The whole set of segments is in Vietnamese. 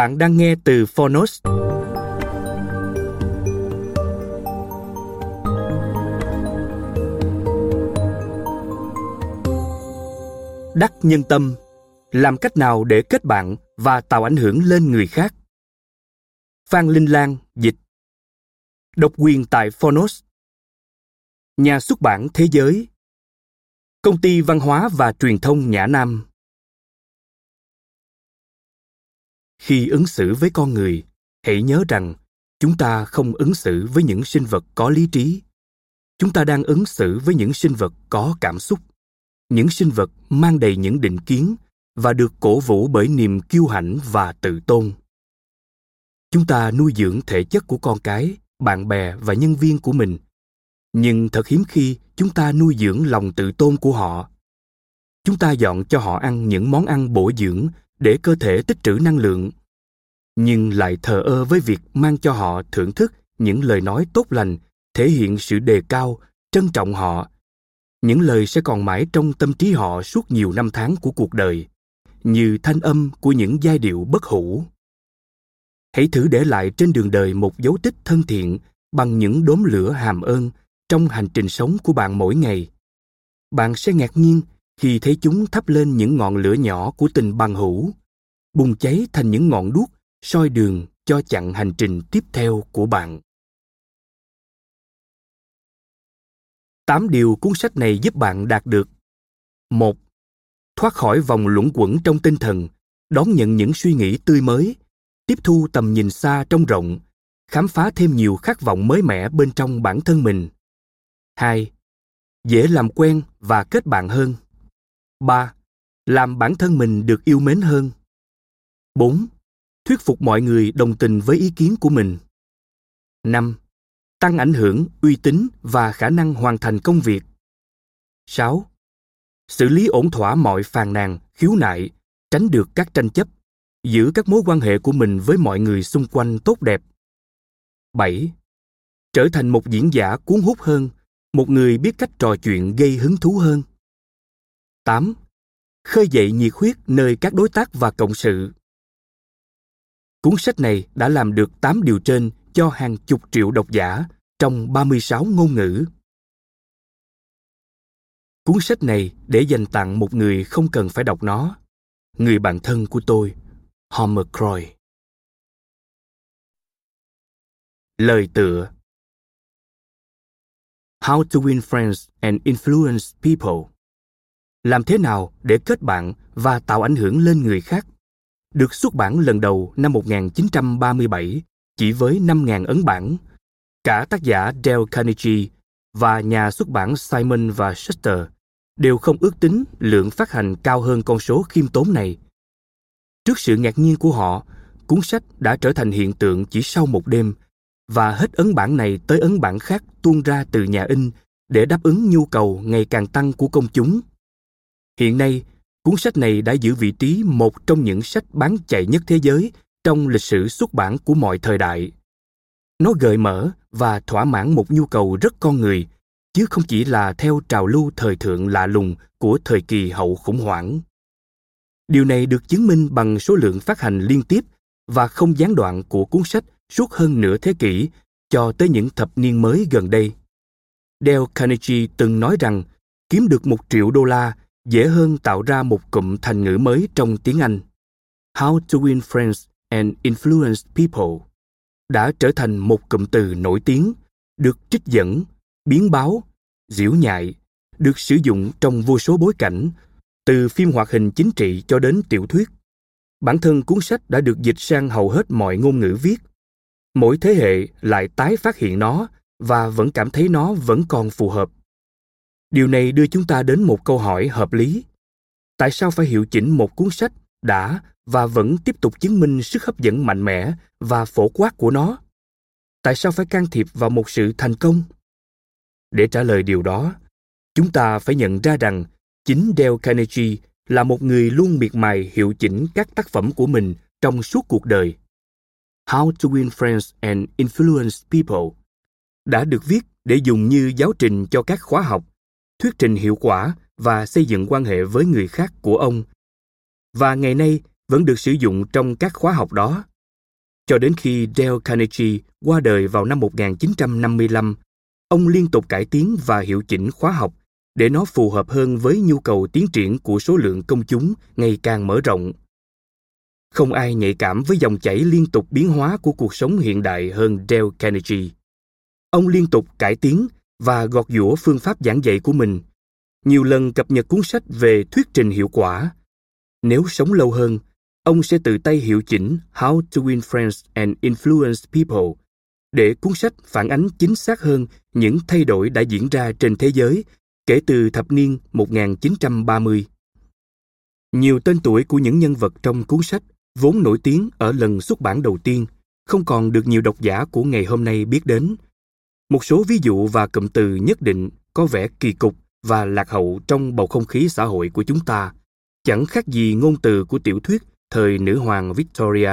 Bạn đang nghe từ Phonos. Đắc nhân tâm, làm cách nào để kết bạn và tạo ảnh hưởng lên người khác? Phan Linh Lan dịch Độc quyền tại Phonos Nhà xuất bản Thế giới Công ty Văn hóa và Truyền thông Nhã Nam khi ứng xử với con người, hãy nhớ rằng chúng ta không ứng xử với những sinh vật có lý trí. Chúng ta đang ứng xử với những sinh vật có cảm xúc. Những sinh vật mang đầy những định kiến và được cổ vũ bởi niềm kiêu hãnh và tự tôn. Chúng ta nuôi dưỡng thể chất của con cái, bạn bè và nhân viên của mình. Nhưng thật hiếm khi chúng ta nuôi dưỡng lòng tự tôn của họ. Chúng ta dọn cho họ ăn những món ăn bổ dưỡng để cơ thể tích trữ năng lượng nhưng lại thờ ơ với việc mang cho họ thưởng thức những lời nói tốt lành, thể hiện sự đề cao, trân trọng họ. Những lời sẽ còn mãi trong tâm trí họ suốt nhiều năm tháng của cuộc đời, như thanh âm của những giai điệu bất hủ. Hãy thử để lại trên đường đời một dấu tích thân thiện bằng những đốm lửa hàm ơn trong hành trình sống của bạn mỗi ngày. Bạn sẽ ngạc nhiên khi thấy chúng thắp lên những ngọn lửa nhỏ của tình bằng hữu, bùng cháy thành những ngọn đuốc soi đường cho chặng hành trình tiếp theo của bạn. Tám điều cuốn sách này giúp bạn đạt được. một Thoát khỏi vòng luẩn quẩn trong tinh thần, đón nhận những suy nghĩ tươi mới, tiếp thu tầm nhìn xa trong rộng, khám phá thêm nhiều khát vọng mới mẻ bên trong bản thân mình. 2. Dễ làm quen và kết bạn hơn. 3. Làm bản thân mình được yêu mến hơn. 4 thuyết phục mọi người đồng tình với ý kiến của mình. 5. Tăng ảnh hưởng, uy tín và khả năng hoàn thành công việc. 6. Xử lý ổn thỏa mọi phàn nàn, khiếu nại, tránh được các tranh chấp, giữ các mối quan hệ của mình với mọi người xung quanh tốt đẹp. 7. Trở thành một diễn giả cuốn hút hơn, một người biết cách trò chuyện gây hứng thú hơn. 8. Khơi dậy nhiệt huyết nơi các đối tác và cộng sự. Cuốn sách này đã làm được 8 điều trên cho hàng chục triệu độc giả trong 36 ngôn ngữ. Cuốn sách này để dành tặng một người không cần phải đọc nó, người bạn thân của tôi, Homer Croy. Lời tựa How to win friends and influence people Làm thế nào để kết bạn và tạo ảnh hưởng lên người khác được xuất bản lần đầu năm 1937 chỉ với 5.000 ấn bản. Cả tác giả Dale Carnegie và nhà xuất bản Simon và Schuster đều không ước tính lượng phát hành cao hơn con số khiêm tốn này. Trước sự ngạc nhiên của họ, cuốn sách đã trở thành hiện tượng chỉ sau một đêm và hết ấn bản này tới ấn bản khác tuôn ra từ nhà in để đáp ứng nhu cầu ngày càng tăng của công chúng. Hiện nay, Cuốn sách này đã giữ vị trí một trong những sách bán chạy nhất thế giới trong lịch sử xuất bản của mọi thời đại. Nó gợi mở và thỏa mãn một nhu cầu rất con người, chứ không chỉ là theo trào lưu thời thượng lạ lùng của thời kỳ hậu khủng hoảng. Điều này được chứng minh bằng số lượng phát hành liên tiếp và không gián đoạn của cuốn sách suốt hơn nửa thế kỷ cho tới những thập niên mới gần đây. Dale Carnegie từng nói rằng kiếm được một triệu đô la dễ hơn tạo ra một cụm thành ngữ mới trong tiếng Anh. How to win friends and influence people đã trở thành một cụm từ nổi tiếng, được trích dẫn, biến báo, diễu nhại, được sử dụng trong vô số bối cảnh, từ phim hoạt hình chính trị cho đến tiểu thuyết. Bản thân cuốn sách đã được dịch sang hầu hết mọi ngôn ngữ viết. Mỗi thế hệ lại tái phát hiện nó và vẫn cảm thấy nó vẫn còn phù hợp. Điều này đưa chúng ta đến một câu hỏi hợp lý. Tại sao phải hiệu chỉnh một cuốn sách đã và vẫn tiếp tục chứng minh sức hấp dẫn mạnh mẽ và phổ quát của nó? Tại sao phải can thiệp vào một sự thành công? Để trả lời điều đó, chúng ta phải nhận ra rằng chính Dale Carnegie là một người luôn miệt mài hiệu chỉnh các tác phẩm của mình trong suốt cuộc đời. How to Win Friends and Influence People đã được viết để dùng như giáo trình cho các khóa học, thuyết trình hiệu quả và xây dựng quan hệ với người khác của ông. Và ngày nay vẫn được sử dụng trong các khóa học đó. Cho đến khi Dale Carnegie qua đời vào năm 1955, ông liên tục cải tiến và hiệu chỉnh khóa học để nó phù hợp hơn với nhu cầu tiến triển của số lượng công chúng ngày càng mở rộng. Không ai nhạy cảm với dòng chảy liên tục biến hóa của cuộc sống hiện đại hơn Dale Carnegie. Ông liên tục cải tiến và gọt giũa phương pháp giảng dạy của mình, nhiều lần cập nhật cuốn sách về thuyết trình hiệu quả. Nếu sống lâu hơn, ông sẽ tự tay hiệu chỉnh How to Win Friends and Influence People để cuốn sách phản ánh chính xác hơn những thay đổi đã diễn ra trên thế giới kể từ thập niên 1930. Nhiều tên tuổi của những nhân vật trong cuốn sách vốn nổi tiếng ở lần xuất bản đầu tiên không còn được nhiều độc giả của ngày hôm nay biết đến. Một số ví dụ và cụm từ nhất định có vẻ kỳ cục và lạc hậu trong bầu không khí xã hội của chúng ta, chẳng khác gì ngôn từ của tiểu thuyết thời nữ hoàng Victoria.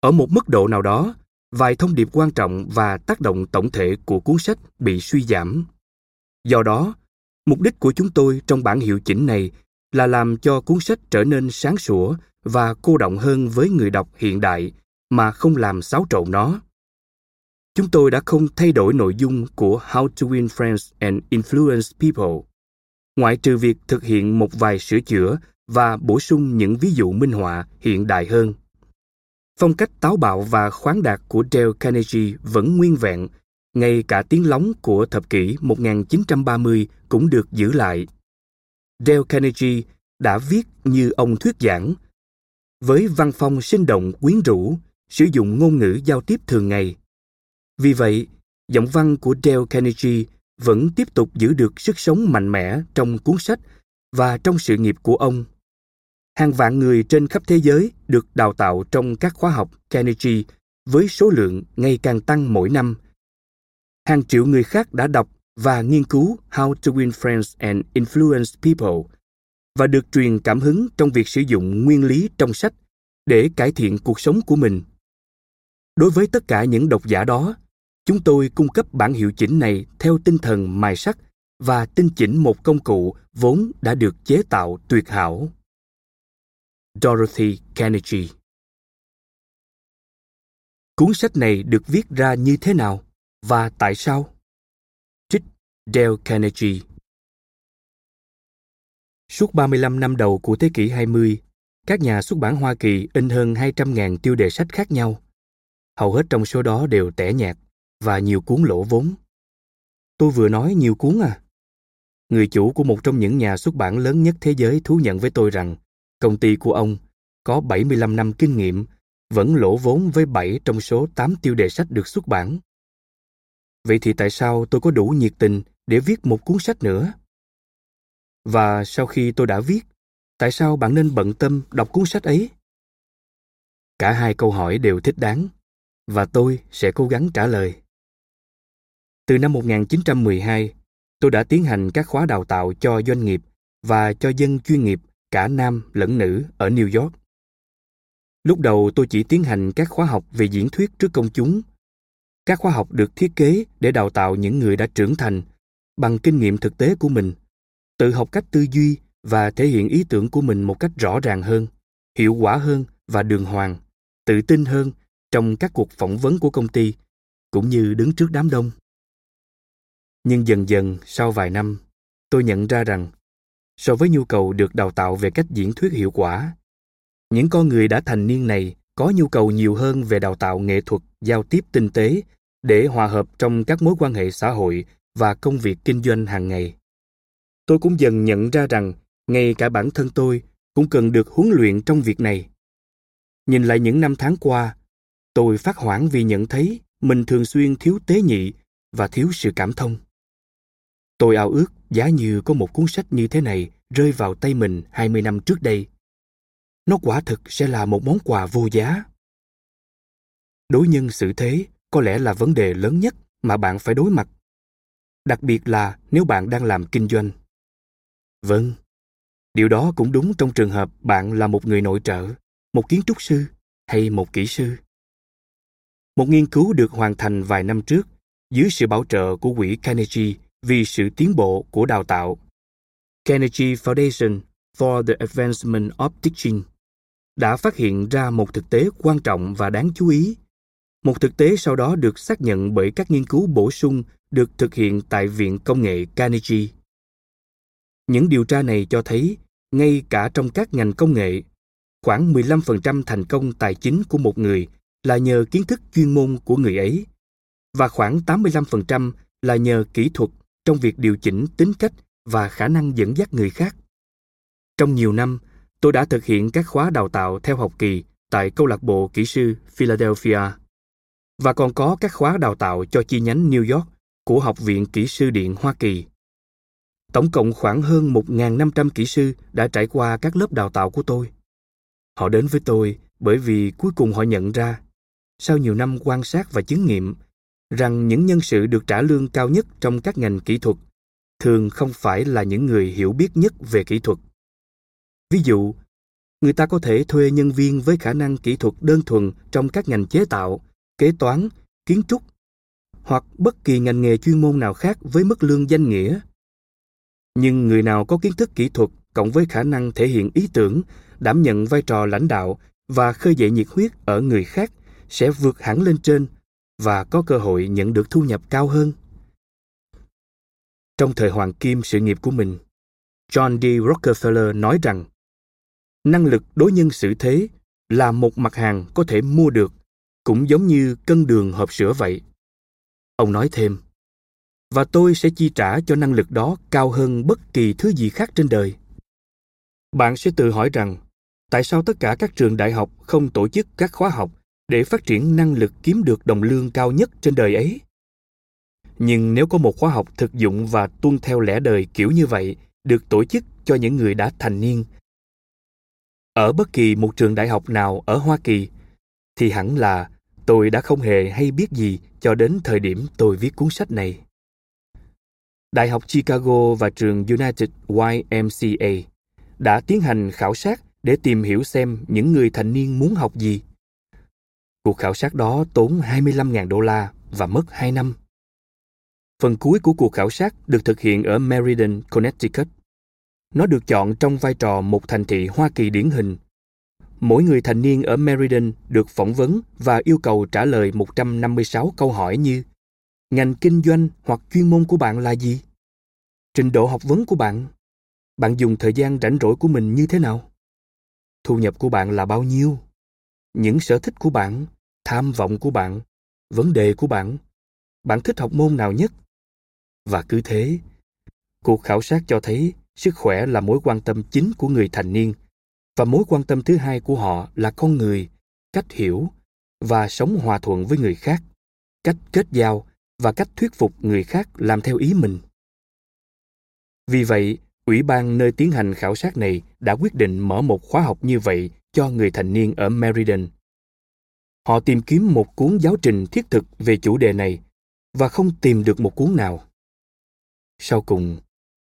Ở một mức độ nào đó, vài thông điệp quan trọng và tác động tổng thể của cuốn sách bị suy giảm. Do đó, mục đích của chúng tôi trong bản hiệu chỉnh này là làm cho cuốn sách trở nên sáng sủa và cô động hơn với người đọc hiện đại mà không làm xáo trộn nó. Chúng tôi đã không thay đổi nội dung của How to Win Friends and Influence People, ngoại trừ việc thực hiện một vài sửa chữa và bổ sung những ví dụ minh họa hiện đại hơn. Phong cách táo bạo và khoáng đạt của Dale Carnegie vẫn nguyên vẹn, ngay cả tiếng lóng của thập kỷ 1930 cũng được giữ lại. Dale Carnegie đã viết như ông thuyết giảng, với văn phong sinh động quyến rũ, sử dụng ngôn ngữ giao tiếp thường ngày. Vì vậy, giọng văn của Dale Carnegie vẫn tiếp tục giữ được sức sống mạnh mẽ trong cuốn sách và trong sự nghiệp của ông hàng vạn người trên khắp thế giới được đào tạo trong các khóa học Carnegie với số lượng ngày càng tăng mỗi năm. Hàng triệu người khác đã đọc và nghiên cứu How to Win Friends and Influence People và được truyền cảm hứng trong việc sử dụng nguyên lý trong sách để cải thiện cuộc sống của mình. Đối với tất cả những độc giả đó, chúng tôi cung cấp bản hiệu chỉnh này theo tinh thần mài sắc và tinh chỉnh một công cụ vốn đã được chế tạo tuyệt hảo. Dorothy Carnegie Cuốn sách này được viết ra như thế nào và tại sao? Trích Dale Carnegie Suốt 35 năm đầu của thế kỷ 20, các nhà xuất bản Hoa Kỳ in hơn 200.000 tiêu đề sách khác nhau. Hầu hết trong số đó đều tẻ nhạt và nhiều cuốn lỗ vốn. Tôi vừa nói nhiều cuốn à? Người chủ của một trong những nhà xuất bản lớn nhất thế giới thú nhận với tôi rằng Công ty của ông có 75 năm kinh nghiệm, vẫn lỗ vốn với 7 trong số 8 tiêu đề sách được xuất bản. Vậy thì tại sao tôi có đủ nhiệt tình để viết một cuốn sách nữa? Và sau khi tôi đã viết, tại sao bạn nên bận tâm đọc cuốn sách ấy? Cả hai câu hỏi đều thích đáng, và tôi sẽ cố gắng trả lời. Từ năm 1912, tôi đã tiến hành các khóa đào tạo cho doanh nghiệp và cho dân chuyên nghiệp cả nam lẫn nữ ở New York. Lúc đầu tôi chỉ tiến hành các khóa học về diễn thuyết trước công chúng. Các khóa học được thiết kế để đào tạo những người đã trưởng thành bằng kinh nghiệm thực tế của mình, tự học cách tư duy và thể hiện ý tưởng của mình một cách rõ ràng hơn, hiệu quả hơn và đường hoàng, tự tin hơn trong các cuộc phỏng vấn của công ty, cũng như đứng trước đám đông. Nhưng dần dần sau vài năm, tôi nhận ra rằng so với nhu cầu được đào tạo về cách diễn thuyết hiệu quả, những con người đã thành niên này có nhu cầu nhiều hơn về đào tạo nghệ thuật giao tiếp tinh tế để hòa hợp trong các mối quan hệ xã hội và công việc kinh doanh hàng ngày. Tôi cũng dần nhận ra rằng ngay cả bản thân tôi cũng cần được huấn luyện trong việc này. Nhìn lại những năm tháng qua tôi phát hoảng vì nhận thấy mình thường xuyên thiếu tế nhị và thiếu sự cảm thông tôi ao ước giá như có một cuốn sách như thế này rơi vào tay mình 20 năm trước đây. Nó quả thực sẽ là một món quà vô giá. Đối nhân xử thế có lẽ là vấn đề lớn nhất mà bạn phải đối mặt. Đặc biệt là nếu bạn đang làm kinh doanh. Vâng, điều đó cũng đúng trong trường hợp bạn là một người nội trợ, một kiến trúc sư hay một kỹ sư. Một nghiên cứu được hoàn thành vài năm trước dưới sự bảo trợ của quỹ Carnegie vì sự tiến bộ của đào tạo. Carnegie Foundation for the Advancement of Teaching đã phát hiện ra một thực tế quan trọng và đáng chú ý. Một thực tế sau đó được xác nhận bởi các nghiên cứu bổ sung được thực hiện tại Viện Công nghệ Carnegie. Những điều tra này cho thấy, ngay cả trong các ngành công nghệ, khoảng 15% thành công tài chính của một người là nhờ kiến thức chuyên môn của người ấy và khoảng 85% là nhờ kỹ thuật trong việc điều chỉnh tính cách và khả năng dẫn dắt người khác. Trong nhiều năm, tôi đã thực hiện các khóa đào tạo theo học kỳ tại câu lạc bộ kỹ sư Philadelphia và còn có các khóa đào tạo cho chi nhánh New York của Học viện Kỹ sư Điện Hoa Kỳ. Tổng cộng khoảng hơn 1.500 kỹ sư đã trải qua các lớp đào tạo của tôi. Họ đến với tôi bởi vì cuối cùng họ nhận ra, sau nhiều năm quan sát và chứng nghiệm, rằng những nhân sự được trả lương cao nhất trong các ngành kỹ thuật thường không phải là những người hiểu biết nhất về kỹ thuật. Ví dụ, người ta có thể thuê nhân viên với khả năng kỹ thuật đơn thuần trong các ngành chế tạo, kế toán, kiến trúc hoặc bất kỳ ngành nghề chuyên môn nào khác với mức lương danh nghĩa. Nhưng người nào có kiến thức kỹ thuật cộng với khả năng thể hiện ý tưởng, đảm nhận vai trò lãnh đạo và khơi dậy nhiệt huyết ở người khác sẽ vượt hẳn lên trên và có cơ hội nhận được thu nhập cao hơn. Trong thời hoàng kim sự nghiệp của mình, John D. Rockefeller nói rằng năng lực đối nhân xử thế là một mặt hàng có thể mua được, cũng giống như cân đường hộp sữa vậy. Ông nói thêm, và tôi sẽ chi trả cho năng lực đó cao hơn bất kỳ thứ gì khác trên đời. Bạn sẽ tự hỏi rằng, tại sao tất cả các trường đại học không tổ chức các khóa học để phát triển năng lực kiếm được đồng lương cao nhất trên đời ấy? Nhưng nếu có một khóa học thực dụng và tuân theo lẽ đời kiểu như vậy được tổ chức cho những người đã thành niên, ở bất kỳ một trường đại học nào ở Hoa Kỳ, thì hẳn là tôi đã không hề hay biết gì cho đến thời điểm tôi viết cuốn sách này. Đại học Chicago và trường United YMCA đã tiến hành khảo sát để tìm hiểu xem những người thành niên muốn học gì. Cuộc khảo sát đó tốn 25.000 đô la và mất 2 năm. Phần cuối của cuộc khảo sát được thực hiện ở Meriden, Connecticut. Nó được chọn trong vai trò một thành thị Hoa Kỳ điển hình. Mỗi người thành niên ở Meriden được phỏng vấn và yêu cầu trả lời 156 câu hỏi như Ngành kinh doanh hoặc chuyên môn của bạn là gì? Trình độ học vấn của bạn? Bạn dùng thời gian rảnh rỗi của mình như thế nào? Thu nhập của bạn là bao nhiêu? Những sở thích của bạn, tham vọng của bạn, vấn đề của bạn. Bạn thích học môn nào nhất? Và cứ thế, cuộc khảo sát cho thấy sức khỏe là mối quan tâm chính của người thành niên và mối quan tâm thứ hai của họ là con người cách hiểu và sống hòa thuận với người khác cách kết giao và cách thuyết phục người khác làm theo ý mình vì vậy ủy ban nơi tiến hành khảo sát này đã quyết định mở một khóa học như vậy cho người thành niên ở Meriden. Họ tìm kiếm một cuốn giáo trình thiết thực về chủ đề này và không tìm được một cuốn nào. Sau cùng,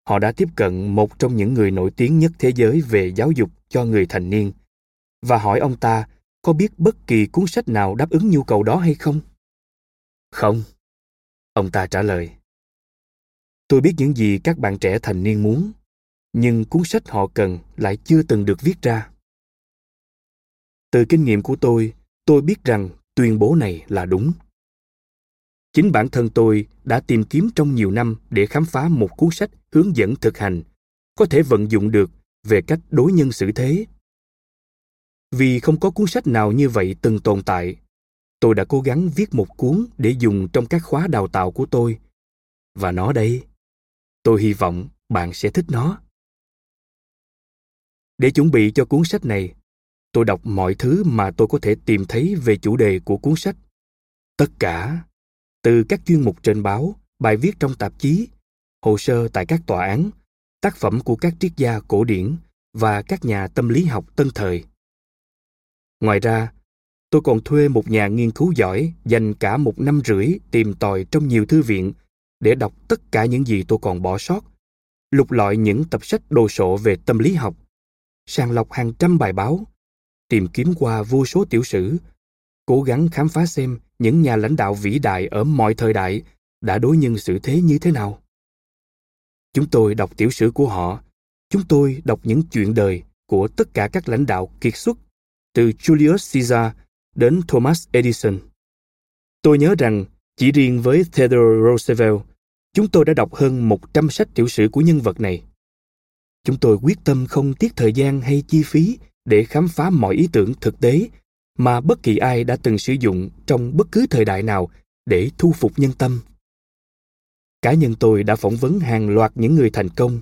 họ đã tiếp cận một trong những người nổi tiếng nhất thế giới về giáo dục cho người thành niên và hỏi ông ta có biết bất kỳ cuốn sách nào đáp ứng nhu cầu đó hay không? Không. Ông ta trả lời. Tôi biết những gì các bạn trẻ thành niên muốn, nhưng cuốn sách họ cần lại chưa từng được viết ra. Từ kinh nghiệm của tôi, tôi biết rằng tuyên bố này là đúng. Chính bản thân tôi đã tìm kiếm trong nhiều năm để khám phá một cuốn sách hướng dẫn thực hành, có thể vận dụng được về cách đối nhân xử thế. Vì không có cuốn sách nào như vậy từng tồn tại, tôi đã cố gắng viết một cuốn để dùng trong các khóa đào tạo của tôi. Và nó đây, tôi hy vọng bạn sẽ thích nó. Để chuẩn bị cho cuốn sách này, tôi đọc mọi thứ mà tôi có thể tìm thấy về chủ đề của cuốn sách. Tất cả, từ các chuyên mục trên báo, bài viết trong tạp chí, hồ sơ tại các tòa án, tác phẩm của các triết gia cổ điển và các nhà tâm lý học tân thời. Ngoài ra, tôi còn thuê một nhà nghiên cứu giỏi dành cả một năm rưỡi tìm tòi trong nhiều thư viện để đọc tất cả những gì tôi còn bỏ sót, lục lọi những tập sách đồ sộ về tâm lý học, sàng lọc hàng trăm bài báo, tìm kiếm qua vô số tiểu sử, cố gắng khám phá xem những nhà lãnh đạo vĩ đại ở mọi thời đại đã đối nhân xử thế như thế nào. Chúng tôi đọc tiểu sử của họ, chúng tôi đọc những chuyện đời của tất cả các lãnh đạo kiệt xuất, từ Julius Caesar đến Thomas Edison. Tôi nhớ rằng chỉ riêng với Theodore Roosevelt, chúng tôi đã đọc hơn 100 sách tiểu sử của nhân vật này. Chúng tôi quyết tâm không tiếc thời gian hay chi phí để khám phá mọi ý tưởng thực tế mà bất kỳ ai đã từng sử dụng trong bất cứ thời đại nào để thu phục nhân tâm. Cá nhân tôi đã phỏng vấn hàng loạt những người thành công.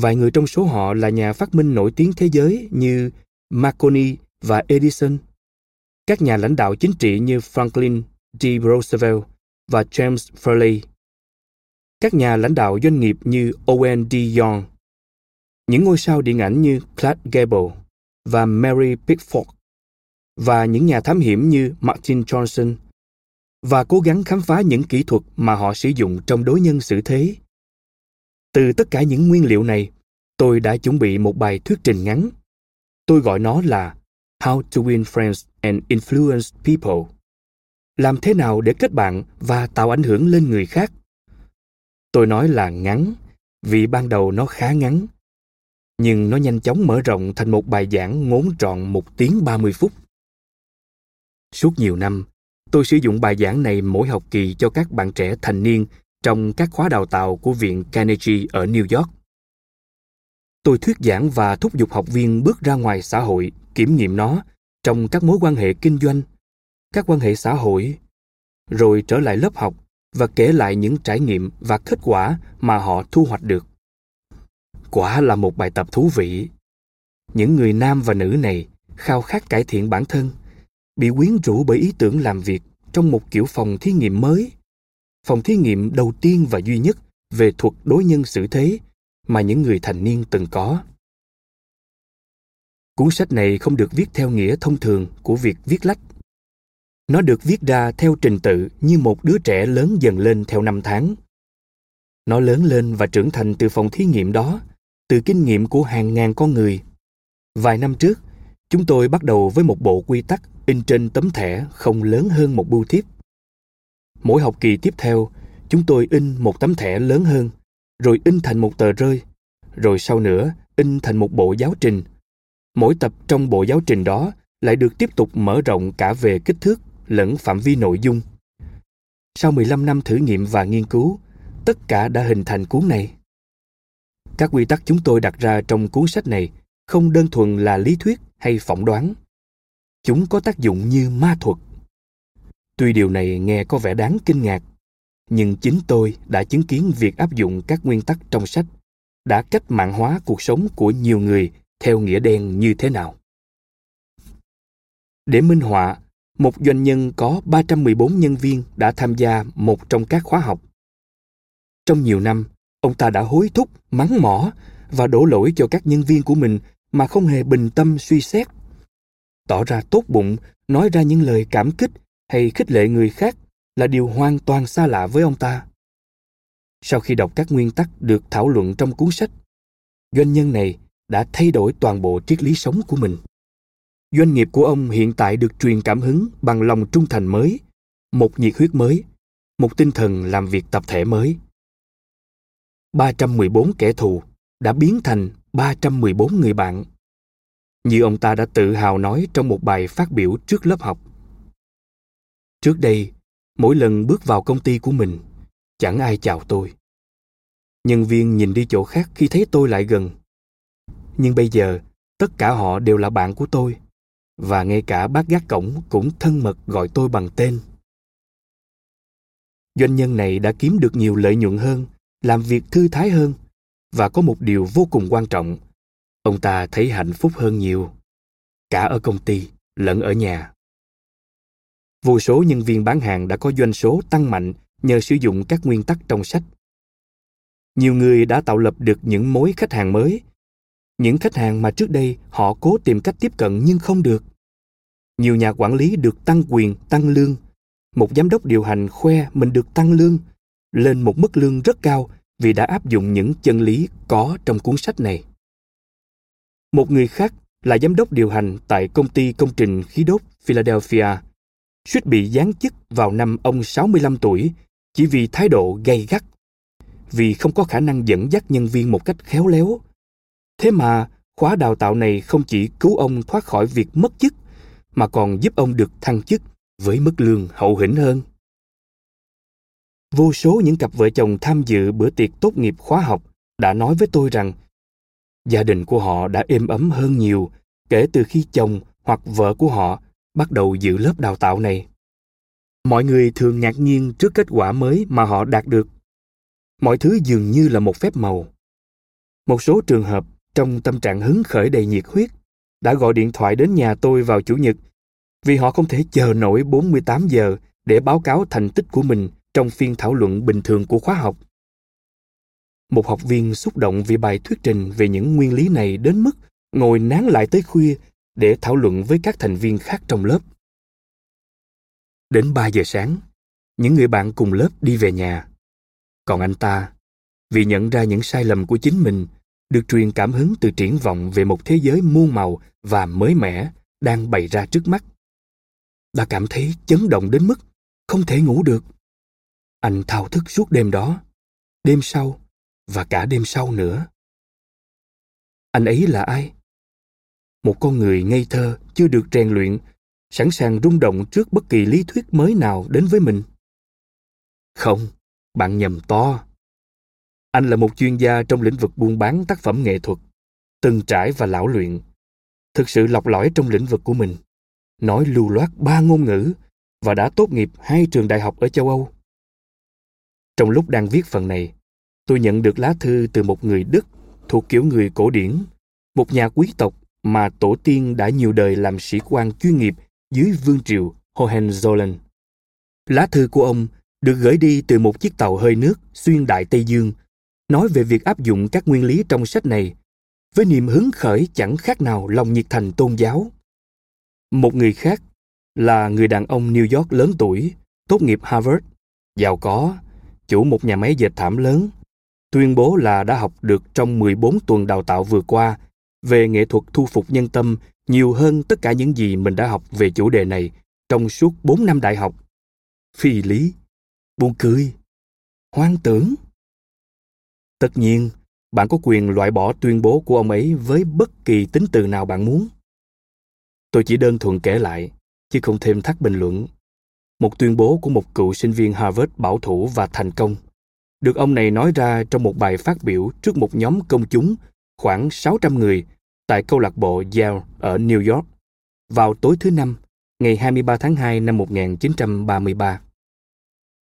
Vài người trong số họ là nhà phát minh nổi tiếng thế giới như Marconi và Edison. Các nhà lãnh đạo chính trị như Franklin D. Roosevelt và James Farley. Các nhà lãnh đạo doanh nghiệp như Owen D. Young. Những ngôi sao điện ảnh như Clark Gable và Mary Pickford và những nhà thám hiểm như Martin Johnson và cố gắng khám phá những kỹ thuật mà họ sử dụng trong đối nhân xử thế. Từ tất cả những nguyên liệu này, tôi đã chuẩn bị một bài thuyết trình ngắn. Tôi gọi nó là How to Win Friends and Influence People. Làm thế nào để kết bạn và tạo ảnh hưởng lên người khác? Tôi nói là ngắn, vì ban đầu nó khá ngắn. Nhưng nó nhanh chóng mở rộng thành một bài giảng ngốn trọn một tiếng 30 phút. Suốt nhiều năm, tôi sử dụng bài giảng này mỗi học kỳ cho các bạn trẻ thành niên trong các khóa đào tạo của Viện Carnegie ở New York. Tôi thuyết giảng và thúc giục học viên bước ra ngoài xã hội, kiểm nghiệm nó trong các mối quan hệ kinh doanh, các quan hệ xã hội, rồi trở lại lớp học và kể lại những trải nghiệm và kết quả mà họ thu hoạch được. Quả là một bài tập thú vị. Những người nam và nữ này khao khát cải thiện bản thân, bị quyến rũ bởi ý tưởng làm việc trong một kiểu phòng thí nghiệm mới. Phòng thí nghiệm đầu tiên và duy nhất về thuật đối nhân xử thế mà những người thành niên từng có. Cuốn sách này không được viết theo nghĩa thông thường của việc viết lách. Nó được viết ra theo trình tự như một đứa trẻ lớn dần lên theo năm tháng. Nó lớn lên và trưởng thành từ phòng thí nghiệm đó từ kinh nghiệm của hàng ngàn con người vài năm trước chúng tôi bắt đầu với một bộ quy tắc in trên tấm thẻ không lớn hơn một bưu thiếp. Mỗi học kỳ tiếp theo, chúng tôi in một tấm thẻ lớn hơn, rồi in thành một tờ rơi, rồi sau nữa in thành một bộ giáo trình. Mỗi tập trong bộ giáo trình đó lại được tiếp tục mở rộng cả về kích thước lẫn phạm vi nội dung. Sau 15 năm thử nghiệm và nghiên cứu, tất cả đã hình thành cuốn này. Các quy tắc chúng tôi đặt ra trong cuốn sách này không đơn thuần là lý thuyết hay phỏng đoán chúng có tác dụng như ma thuật tuy điều này nghe có vẻ đáng kinh ngạc nhưng chính tôi đã chứng kiến việc áp dụng các nguyên tắc trong sách đã cách mạng hóa cuộc sống của nhiều người theo nghĩa đen như thế nào. Để minh họa, một doanh nhân có 314 nhân viên đã tham gia một trong các khóa học. Trong nhiều năm, ông ta đã hối thúc, mắng mỏ và đổ lỗi cho các nhân viên của mình mà không hề bình tâm suy xét. Tỏ ra tốt bụng nói ra những lời cảm kích hay khích lệ người khác là điều hoàn toàn xa lạ với ông ta. Sau khi đọc các nguyên tắc được thảo luận trong cuốn sách doanh nhân này đã thay đổi toàn bộ triết lý sống của mình. Doanh nghiệp của ông hiện tại được truyền cảm hứng bằng lòng trung thành mới một nhiệt huyết mới một tinh thần làm việc tập thể mới. 314 kẻ thù đã biến thành 314 người bạn. Như ông ta đã tự hào nói trong một bài phát biểu trước lớp học. Trước đây, mỗi lần bước vào công ty của mình chẳng ai chào tôi. Nhân viên nhìn đi chỗ khác khi thấy tôi lại gần. Nhưng bây giờ tất cả họ đều là bạn của tôi và ngay cả bác gác cổng cũng thân mật gọi tôi bằng tên. Doanh nhân này đã kiếm được nhiều lợi nhuận hơn làm việc thư thái hơn và có một điều vô cùng quan trọng. Ông ta thấy hạnh phúc hơn nhiều, cả ở công ty lẫn ở nhà. Vô số nhân viên bán hàng đã có doanh số tăng mạnh nhờ sử dụng các nguyên tắc trong sách. Nhiều người đã tạo lập được những mối khách hàng mới, những khách hàng mà trước đây họ cố tìm cách tiếp cận nhưng không được. Nhiều nhà quản lý được tăng quyền, tăng lương. Một giám đốc điều hành khoe mình được tăng lương lên một mức lương rất cao vì đã áp dụng những chân lý có trong cuốn sách này. Một người khác là giám đốc điều hành tại công ty công trình khí đốt Philadelphia, suýt bị giáng chức vào năm ông 65 tuổi chỉ vì thái độ gay gắt, vì không có khả năng dẫn dắt nhân viên một cách khéo léo. Thế mà, khóa đào tạo này không chỉ cứu ông thoát khỏi việc mất chức, mà còn giúp ông được thăng chức với mức lương hậu hĩnh hơn. Vô số những cặp vợ chồng tham dự bữa tiệc tốt nghiệp khóa học đã nói với tôi rằng, gia đình của họ đã êm ấm hơn nhiều kể từ khi chồng hoặc vợ của họ bắt đầu dự lớp đào tạo này. Mọi người thường ngạc nhiên trước kết quả mới mà họ đạt được. Mọi thứ dường như là một phép màu. Một số trường hợp trong tâm trạng hứng khởi đầy nhiệt huyết đã gọi điện thoại đến nhà tôi vào chủ nhật vì họ không thể chờ nổi 48 giờ để báo cáo thành tích của mình trong phiên thảo luận bình thường của khóa học. Một học viên xúc động vì bài thuyết trình về những nguyên lý này đến mức ngồi nán lại tới khuya để thảo luận với các thành viên khác trong lớp. Đến 3 giờ sáng, những người bạn cùng lớp đi về nhà. Còn anh ta, vì nhận ra những sai lầm của chính mình, được truyền cảm hứng từ triển vọng về một thế giới muôn màu và mới mẻ đang bày ra trước mắt. Đã cảm thấy chấn động đến mức không thể ngủ được. Anh thao thức suốt đêm đó, đêm sau và cả đêm sau nữa. Anh ấy là ai? Một con người ngây thơ, chưa được rèn luyện, sẵn sàng rung động trước bất kỳ lý thuyết mới nào đến với mình. Không, bạn nhầm to. Anh là một chuyên gia trong lĩnh vực buôn bán tác phẩm nghệ thuật, từng trải và lão luyện, thực sự lọc lõi trong lĩnh vực của mình, nói lưu loát ba ngôn ngữ và đã tốt nghiệp hai trường đại học ở châu Âu. Trong lúc đang viết phần này, tôi nhận được lá thư từ một người Đức thuộc kiểu người cổ điển, một nhà quý tộc mà tổ tiên đã nhiều đời làm sĩ quan chuyên nghiệp dưới vương triều Hohenzollern. Lá thư của ông được gửi đi từ một chiếc tàu hơi nước xuyên đại Tây Dương, nói về việc áp dụng các nguyên lý trong sách này với niềm hứng khởi chẳng khác nào lòng nhiệt thành tôn giáo. Một người khác là người đàn ông New York lớn tuổi, tốt nghiệp Harvard, giàu có, chủ một nhà máy dệt thảm lớn, tuyên bố là đã học được trong 14 tuần đào tạo vừa qua về nghệ thuật thu phục nhân tâm nhiều hơn tất cả những gì mình đã học về chủ đề này trong suốt 4 năm đại học. Phi lý, buồn cười, hoang tưởng. Tất nhiên, bạn có quyền loại bỏ tuyên bố của ông ấy với bất kỳ tính từ nào bạn muốn. Tôi chỉ đơn thuần kể lại, chứ không thêm thắt bình luận một tuyên bố của một cựu sinh viên Harvard bảo thủ và thành công, được ông này nói ra trong một bài phát biểu trước một nhóm công chúng khoảng 600 người tại câu lạc bộ Yale ở New York vào tối thứ Năm, ngày 23 tháng 2 năm 1933.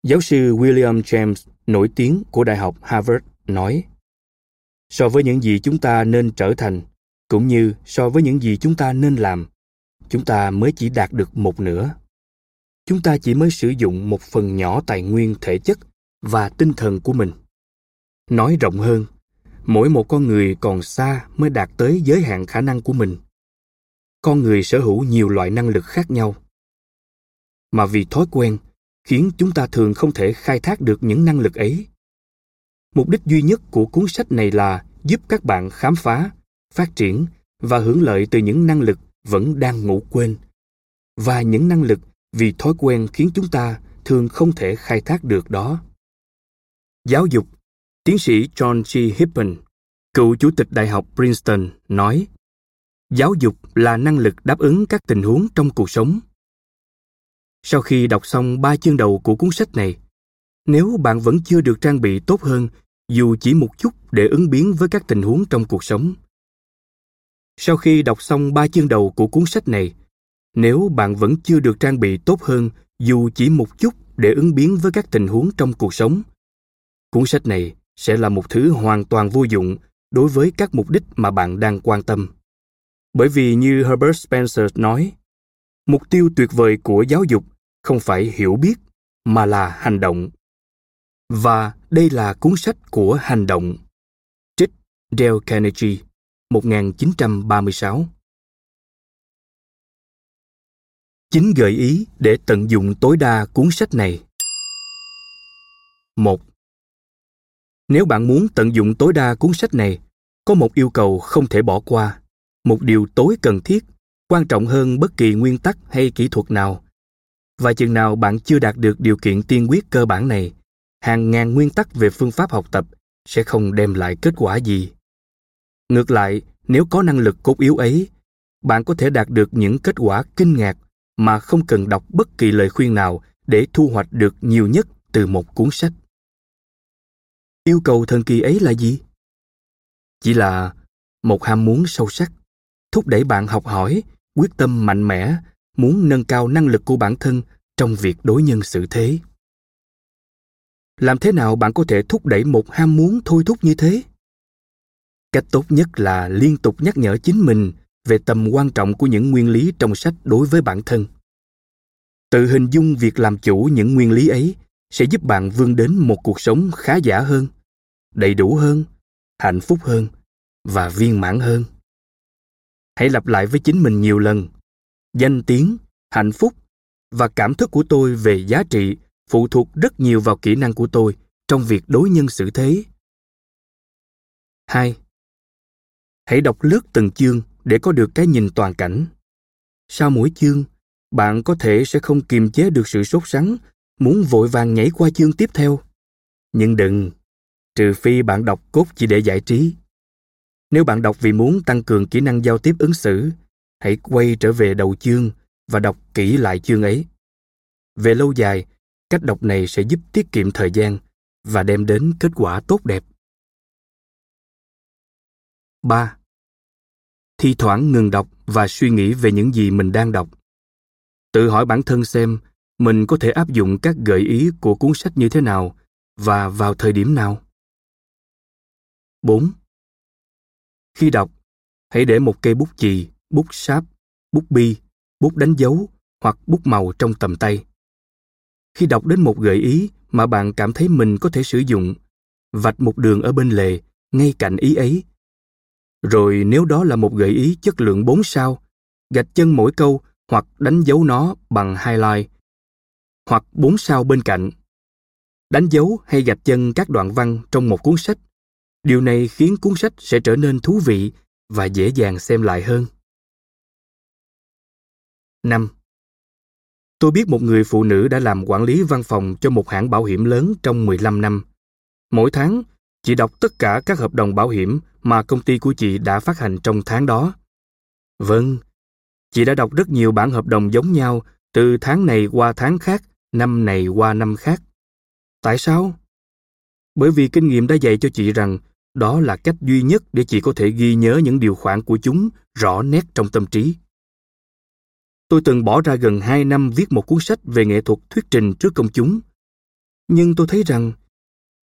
Giáo sư William James, nổi tiếng của Đại học Harvard, nói So với những gì chúng ta nên trở thành, cũng như so với những gì chúng ta nên làm, chúng ta mới chỉ đạt được một nửa chúng ta chỉ mới sử dụng một phần nhỏ tài nguyên thể chất và tinh thần của mình. Nói rộng hơn, mỗi một con người còn xa mới đạt tới giới hạn khả năng của mình. Con người sở hữu nhiều loại năng lực khác nhau. Mà vì thói quen khiến chúng ta thường không thể khai thác được những năng lực ấy. Mục đích duy nhất của cuốn sách này là giúp các bạn khám phá, phát triển và hưởng lợi từ những năng lực vẫn đang ngủ quên. Và những năng lực vì thói quen khiến chúng ta thường không thể khai thác được đó. Giáo dục, tiến sĩ John G. Hippen, cựu chủ tịch Đại học Princeton, nói Giáo dục là năng lực đáp ứng các tình huống trong cuộc sống. sau khi đọc xong ba chương đầu của cuốn sách này, nếu bạn vẫn chưa được trang bị tốt hơn dù chỉ một chút để ứng biến với các tình huống trong cuộc sống. Sau khi đọc xong ba chương đầu của cuốn sách này, nếu bạn vẫn chưa được trang bị tốt hơn dù chỉ một chút để ứng biến với các tình huống trong cuộc sống, cuốn sách này sẽ là một thứ hoàn toàn vô dụng đối với các mục đích mà bạn đang quan tâm. Bởi vì như Herbert Spencer nói, mục tiêu tuyệt vời của giáo dục không phải hiểu biết mà là hành động. Và đây là cuốn sách của hành động. Trích Dale Carnegie, 1936. Chính gợi ý để tận dụng tối đa cuốn sách này. Một. Nếu bạn muốn tận dụng tối đa cuốn sách này, có một yêu cầu không thể bỏ qua, một điều tối cần thiết, quan trọng hơn bất kỳ nguyên tắc hay kỹ thuật nào. Và chừng nào bạn chưa đạt được điều kiện tiên quyết cơ bản này, hàng ngàn nguyên tắc về phương pháp học tập sẽ không đem lại kết quả gì. Ngược lại, nếu có năng lực cốt yếu ấy, bạn có thể đạt được những kết quả kinh ngạc mà không cần đọc bất kỳ lời khuyên nào để thu hoạch được nhiều nhất từ một cuốn sách. Yêu cầu thần kỳ ấy là gì? Chỉ là một ham muốn sâu sắc, thúc đẩy bạn học hỏi, quyết tâm mạnh mẽ, muốn nâng cao năng lực của bản thân trong việc đối nhân xử thế làm thế nào bạn có thể thúc đẩy một ham muốn thôi thúc như thế cách tốt nhất là liên tục nhắc nhở chính mình về tầm quan trọng của những nguyên lý trong sách đối với bản thân tự hình dung việc làm chủ những nguyên lý ấy sẽ giúp bạn vươn đến một cuộc sống khá giả hơn, đầy đủ hơn, hạnh phúc hơn và viên mãn hơn hãy lặp lại với chính mình nhiều lần danh tiếng, hạnh phúc và cảm thức của tôi về giá trị phụ thuộc rất nhiều vào kỹ năng của tôi trong việc đối nhân xử thế. 2. Hãy đọc lướt từng chương để có được cái nhìn toàn cảnh. Sau mỗi chương, bạn có thể sẽ không kiềm chế được sự sốt sắng, muốn vội vàng nhảy qua chương tiếp theo. Nhưng đừng, trừ phi bạn đọc cốt chỉ để giải trí. Nếu bạn đọc vì muốn tăng cường kỹ năng giao tiếp ứng xử, hãy quay trở về đầu chương và đọc kỹ lại chương ấy. Về lâu dài, cách đọc này sẽ giúp tiết kiệm thời gian và đem đến kết quả tốt đẹp. 3. Thi thoảng ngừng đọc và suy nghĩ về những gì mình đang đọc. Tự hỏi bản thân xem mình có thể áp dụng các gợi ý của cuốn sách như thế nào và vào thời điểm nào. 4. Khi đọc, hãy để một cây bút chì, bút sáp, bút bi, bút đánh dấu hoặc bút màu trong tầm tay khi đọc đến một gợi ý mà bạn cảm thấy mình có thể sử dụng vạch một đường ở bên lề ngay cạnh ý ấy rồi nếu đó là một gợi ý chất lượng 4 sao gạch chân mỗi câu hoặc đánh dấu nó bằng highlight hoặc 4 sao bên cạnh đánh dấu hay gạch chân các đoạn văn trong một cuốn sách điều này khiến cuốn sách sẽ trở nên thú vị và dễ dàng xem lại hơn 5. Tôi biết một người phụ nữ đã làm quản lý văn phòng cho một hãng bảo hiểm lớn trong 15 năm. Mỗi tháng, chị đọc tất cả các hợp đồng bảo hiểm mà công ty của chị đã phát hành trong tháng đó. Vâng, chị đã đọc rất nhiều bản hợp đồng giống nhau từ tháng này qua tháng khác, năm này qua năm khác. Tại sao? Bởi vì kinh nghiệm đã dạy cho chị rằng đó là cách duy nhất để chị có thể ghi nhớ những điều khoản của chúng rõ nét trong tâm trí. Tôi từng bỏ ra gần 2 năm viết một cuốn sách về nghệ thuật thuyết trình trước công chúng. Nhưng tôi thấy rằng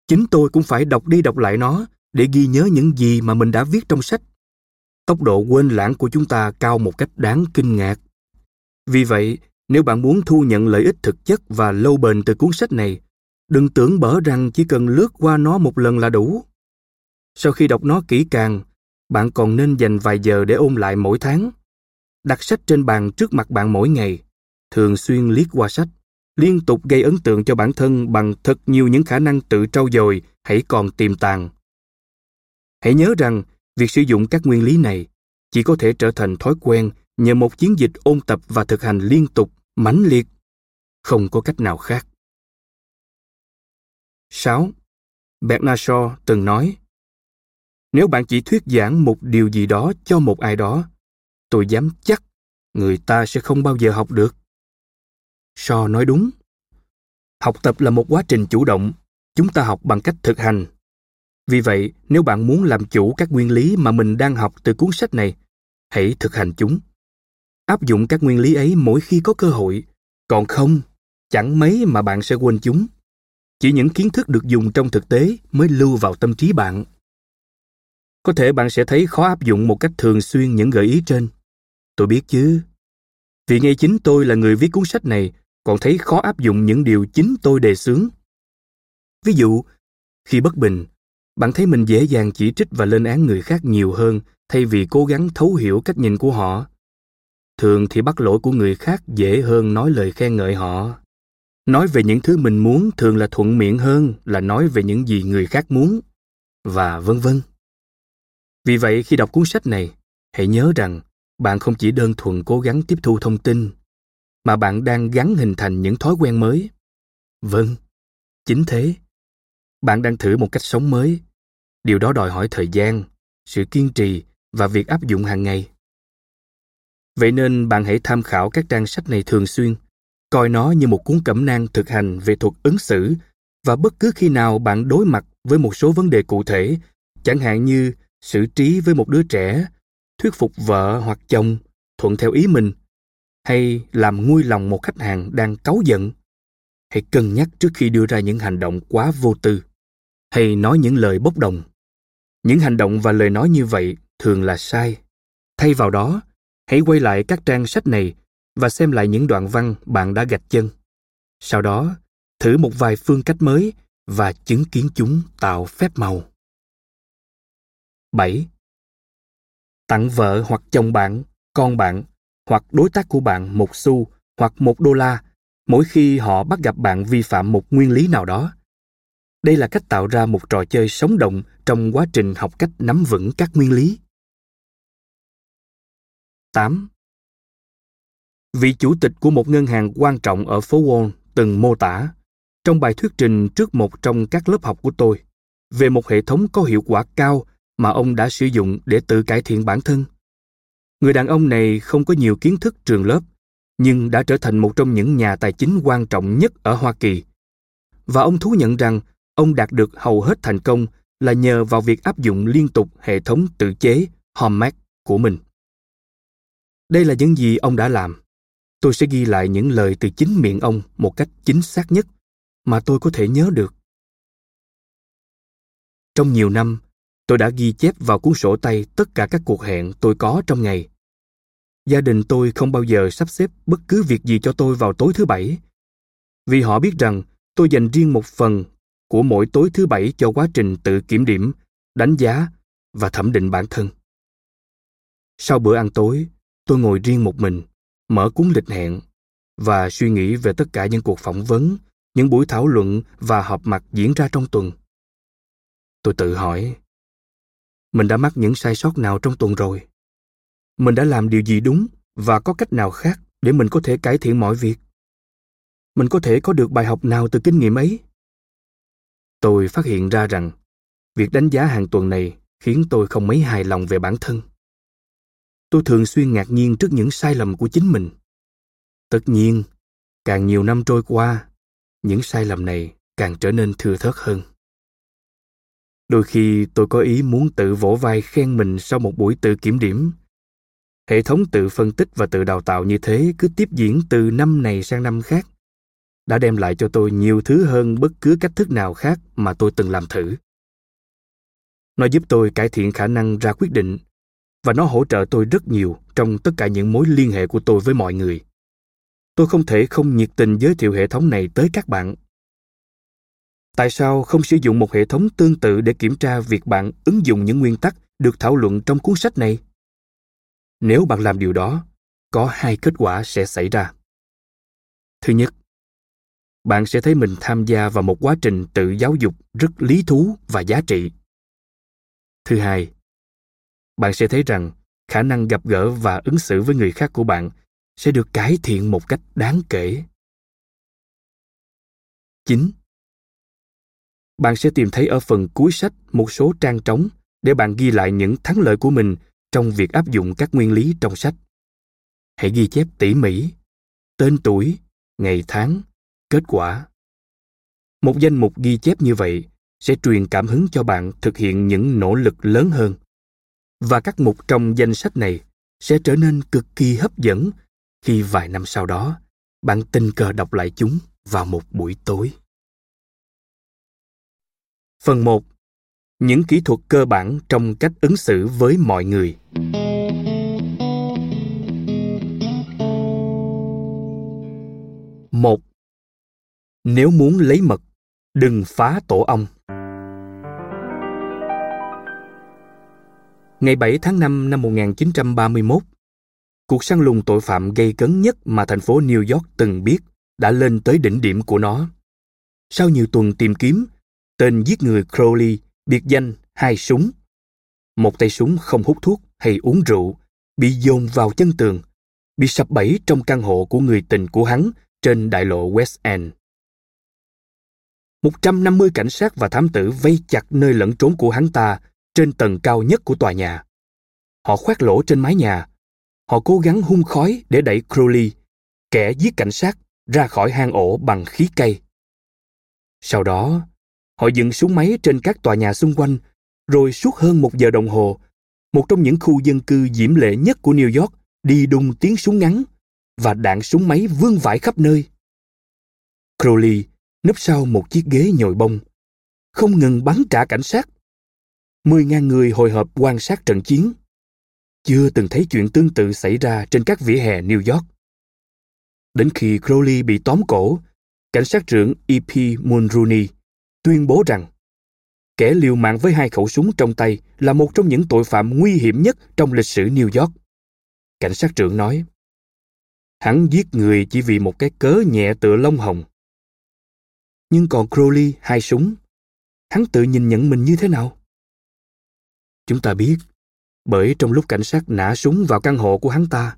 chính tôi cũng phải đọc đi đọc lại nó để ghi nhớ những gì mà mình đã viết trong sách. Tốc độ quên lãng của chúng ta cao một cách đáng kinh ngạc. Vì vậy, nếu bạn muốn thu nhận lợi ích thực chất và lâu bền từ cuốn sách này, đừng tưởng bở rằng chỉ cần lướt qua nó một lần là đủ. Sau khi đọc nó kỹ càng, bạn còn nên dành vài giờ để ôn lại mỗi tháng đặt sách trên bàn trước mặt bạn mỗi ngày, thường xuyên liếc qua sách, liên tục gây ấn tượng cho bản thân bằng thật nhiều những khả năng tự trau dồi hãy còn tiềm tàng. Hãy nhớ rằng, việc sử dụng các nguyên lý này chỉ có thể trở thành thói quen nhờ một chiến dịch ôn tập và thực hành liên tục, mãnh liệt. Không có cách nào khác. 6. Bernard Shaw từng nói, nếu bạn chỉ thuyết giảng một điều gì đó cho một ai đó tôi dám chắc người ta sẽ không bao giờ học được So nói đúng. Học tập là một quá trình chủ động, chúng ta học bằng cách thực hành. Vì vậy, nếu bạn muốn làm chủ các nguyên lý mà mình đang học từ cuốn sách này, hãy thực hành chúng. Áp dụng các nguyên lý ấy mỗi khi có cơ hội, còn không, chẳng mấy mà bạn sẽ quên chúng. Chỉ những kiến thức được dùng trong thực tế mới lưu vào tâm trí bạn. Có thể bạn sẽ thấy khó áp dụng một cách thường xuyên những gợi ý trên. Tôi biết chứ. Vì ngay chính tôi là người viết cuốn sách này còn thấy khó áp dụng những điều chính tôi đề xướng. Ví dụ, khi bất bình, bạn thấy mình dễ dàng chỉ trích và lên án người khác nhiều hơn thay vì cố gắng thấu hiểu cách nhìn của họ. Thường thì bắt lỗi của người khác dễ hơn nói lời khen ngợi họ. Nói về những thứ mình muốn thường là thuận miệng hơn là nói về những gì người khác muốn, và vân vân. Vì vậy khi đọc cuốn sách này, hãy nhớ rằng bạn không chỉ đơn thuần cố gắng tiếp thu thông tin mà bạn đang gắn hình thành những thói quen mới. Vâng chính thế. Bạn đang thử một cách sống mới. Điều đó đòi hỏi thời gian, sự kiên trì và việc áp dụng hàng ngày. Vậy nên bạn hãy tham khảo các trang sách này thường xuyên. Coi nó như một cuốn cẩm nang thực hành về thuật ứng xử và bất cứ khi nào bạn đối mặt với một số vấn đề cụ thể, chẳng hạn như xử trí với một đứa trẻ, thuyết phục vợ hoặc chồng, thuận theo ý mình hay làm nguôi lòng một khách hàng đang cáu giận? Hãy cân nhắc trước khi đưa ra những hành động quá vô tư. Hay nói những lời bốc đồng. Những hành động và lời nói như vậy thường là sai. Thay vào đó hãy quay lại các trang sách này và xem lại những đoạn văn bạn đã gạch chân. Sau đó thử một vài phương cách mới và chứng kiến chúng tạo phép màu. 7. Tặng vợ hoặc chồng bạn, con bạn hoặc đối tác của bạn một xu hoặc một đô la mỗi khi họ bắt gặp bạn vi phạm một nguyên lý nào đó. Đây là cách tạo ra một trò chơi sống động trong quá trình học cách nắm vững các nguyên lý. 8. Vị chủ tịch của một ngân hàng quan trọng ở phố Wall từng mô tả trong bài thuyết trình trước một trong các lớp học của tôi về một hệ thống có hiệu quả cao mà ông đã sử dụng để tự cải thiện bản thân Người đàn ông này không có nhiều kiến thức trường lớp, nhưng đã trở thành một trong những nhà tài chính quan trọng nhất ở Hoa Kỳ. Và ông thú nhận rằng ông đạt được hầu hết thành công là nhờ vào việc áp dụng liên tục hệ thống tự chế Homemac của mình. Đây là những gì ông đã làm. Tôi sẽ ghi lại những lời từ chính miệng ông một cách chính xác nhất mà tôi có thể nhớ được. Trong nhiều năm, Tôi đã ghi chép vào cuốn sổ tay tất cả các cuộc hẹn tôi có trong ngày. Gia đình tôi không bao giờ sắp xếp bất cứ việc gì cho tôi vào tối thứ bảy, vì họ biết rằng tôi dành riêng một phần của mỗi tối thứ bảy cho quá trình tự kiểm điểm, đánh giá và thẩm định bản thân. Sau bữa ăn tối, tôi ngồi riêng một mình, mở cuốn lịch hẹn và suy nghĩ về tất cả những cuộc phỏng vấn, những buổi thảo luận và họp mặt diễn ra trong tuần. Tôi tự hỏi, mình đã mắc những sai sót nào trong tuần rồi? Mình đã làm điều gì đúng và có cách nào khác để mình có thể cải thiện mọi việc? Mình có thể có được bài học nào từ kinh nghiệm ấy? Tôi phát hiện ra rằng, việc đánh giá hàng tuần này khiến tôi không mấy hài lòng về bản thân. Tôi thường xuyên ngạc nhiên trước những sai lầm của chính mình. Tất nhiên, càng nhiều năm trôi qua, những sai lầm này càng trở nên thưa thớt hơn đôi khi tôi có ý muốn tự vỗ vai khen mình sau một buổi tự kiểm điểm. Hệ thống tự phân tích và tự đào tạo như thế cứ tiếp diễn từ năm này sang năm khác, đã đem lại cho tôi nhiều thứ hơn bất cứ cách thức nào khác mà tôi từng làm thử. Nó giúp tôi cải thiện khả năng ra quyết định, và nó hỗ trợ tôi rất nhiều trong tất cả những mối liên hệ của tôi với mọi người. Tôi không thể không nhiệt tình giới thiệu hệ thống này tới các bạn tại sao không sử dụng một hệ thống tương tự để kiểm tra việc bạn ứng dụng những nguyên tắc được thảo luận trong cuốn sách này? Nếu bạn làm điều đó, có hai kết quả sẽ xảy ra. Thứ nhất, bạn sẽ thấy mình tham gia vào một quá trình tự giáo dục rất lý thú và giá trị. Thứ hai, bạn sẽ thấy rằng khả năng gặp gỡ và ứng xử với người khác của bạn sẽ được cải thiện một cách đáng kể. 9 bạn sẽ tìm thấy ở phần cuối sách một số trang trống để bạn ghi lại những thắng lợi của mình trong việc áp dụng các nguyên lý trong sách. Hãy ghi chép tỉ mỉ, tên tuổi, ngày tháng, kết quả. Một danh mục ghi chép như vậy sẽ truyền cảm hứng cho bạn thực hiện những nỗ lực lớn hơn. Và các mục trong danh sách này sẽ trở nên cực kỳ hấp dẫn khi vài năm sau đó bạn tình cờ đọc lại chúng vào một buổi tối. Phần 1. Những kỹ thuật cơ bản trong cách ứng xử với mọi người. Một. Nếu muốn lấy mật, đừng phá tổ ong. Ngày 7 tháng 5 năm 1931, cuộc săn lùng tội phạm gây cấn nhất mà thành phố New York từng biết đã lên tới đỉnh điểm của nó. Sau nhiều tuần tìm kiếm, tên giết người Crowley, biệt danh hai súng. Một tay súng không hút thuốc hay uống rượu, bị dồn vào chân tường, bị sập bẫy trong căn hộ của người tình của hắn trên đại lộ West End. 150 cảnh sát và thám tử vây chặt nơi lẫn trốn của hắn ta trên tầng cao nhất của tòa nhà. Họ khoét lỗ trên mái nhà. Họ cố gắng hung khói để đẩy Crowley, kẻ giết cảnh sát, ra khỏi hang ổ bằng khí cây. Sau đó, họ dựng súng máy trên các tòa nhà xung quanh, rồi suốt hơn một giờ đồng hồ, một trong những khu dân cư diễm lệ nhất của New York đi đùng tiếng súng ngắn và đạn súng máy vương vãi khắp nơi. Crowley nấp sau một chiếc ghế nhồi bông, không ngừng bắn trả cảnh sát. Mười ngàn người hồi hộp quan sát trận chiến. Chưa từng thấy chuyện tương tự xảy ra trên các vỉa hè New York. Đến khi Crowley bị tóm cổ, cảnh sát trưởng E.P. Mulrooney tuyên bố rằng kẻ liều mạng với hai khẩu súng trong tay là một trong những tội phạm nguy hiểm nhất trong lịch sử New York. Cảnh sát trưởng nói, hắn giết người chỉ vì một cái cớ nhẹ tựa lông hồng. Nhưng còn Crowley hai súng, hắn tự nhìn nhận mình như thế nào? Chúng ta biết, bởi trong lúc cảnh sát nã súng vào căn hộ của hắn ta,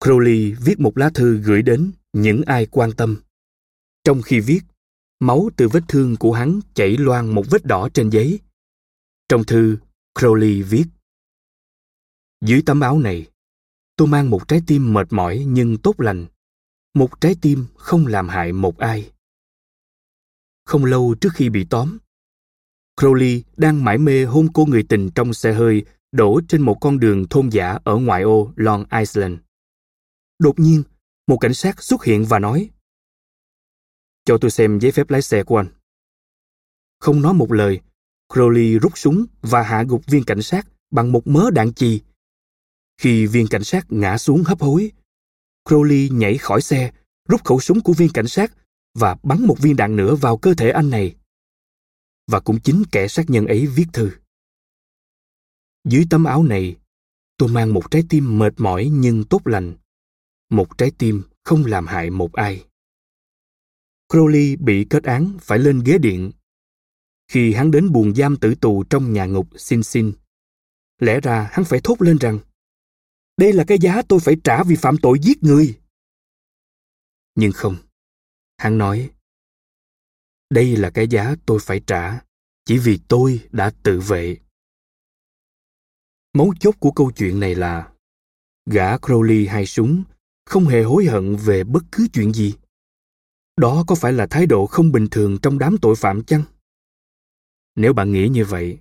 Crowley viết một lá thư gửi đến những ai quan tâm. Trong khi viết, máu từ vết thương của hắn chảy loang một vết đỏ trên giấy. Trong thư, Crowley viết Dưới tấm áo này, tôi mang một trái tim mệt mỏi nhưng tốt lành, một trái tim không làm hại một ai. Không lâu trước khi bị tóm, Crowley đang mải mê hôn cô người tình trong xe hơi đổ trên một con đường thôn giả ở ngoại ô Long Island. Đột nhiên, một cảnh sát xuất hiện và nói cho tôi xem giấy phép lái xe của anh. Không nói một lời, Crowley rút súng và hạ gục viên cảnh sát bằng một mớ đạn chì. Khi viên cảnh sát ngã xuống hấp hối, Crowley nhảy khỏi xe, rút khẩu súng của viên cảnh sát và bắn một viên đạn nữa vào cơ thể anh này. Và cũng chính kẻ sát nhân ấy viết thư. Dưới tấm áo này, tôi mang một trái tim mệt mỏi nhưng tốt lành một trái tim không làm hại một ai. Crowley bị kết án phải lên ghế điện. Khi hắn đến buồng giam tử tù trong nhà ngục Sin Sin, lẽ ra hắn phải thốt lên rằng đây là cái giá tôi phải trả vì phạm tội giết người. Nhưng không, hắn nói đây là cái giá tôi phải trả chỉ vì tôi đã tự vệ. Mấu chốt của câu chuyện này là gã Crowley hai súng không hề hối hận về bất cứ chuyện gì đó có phải là thái độ không bình thường trong đám tội phạm chăng? Nếu bạn nghĩ như vậy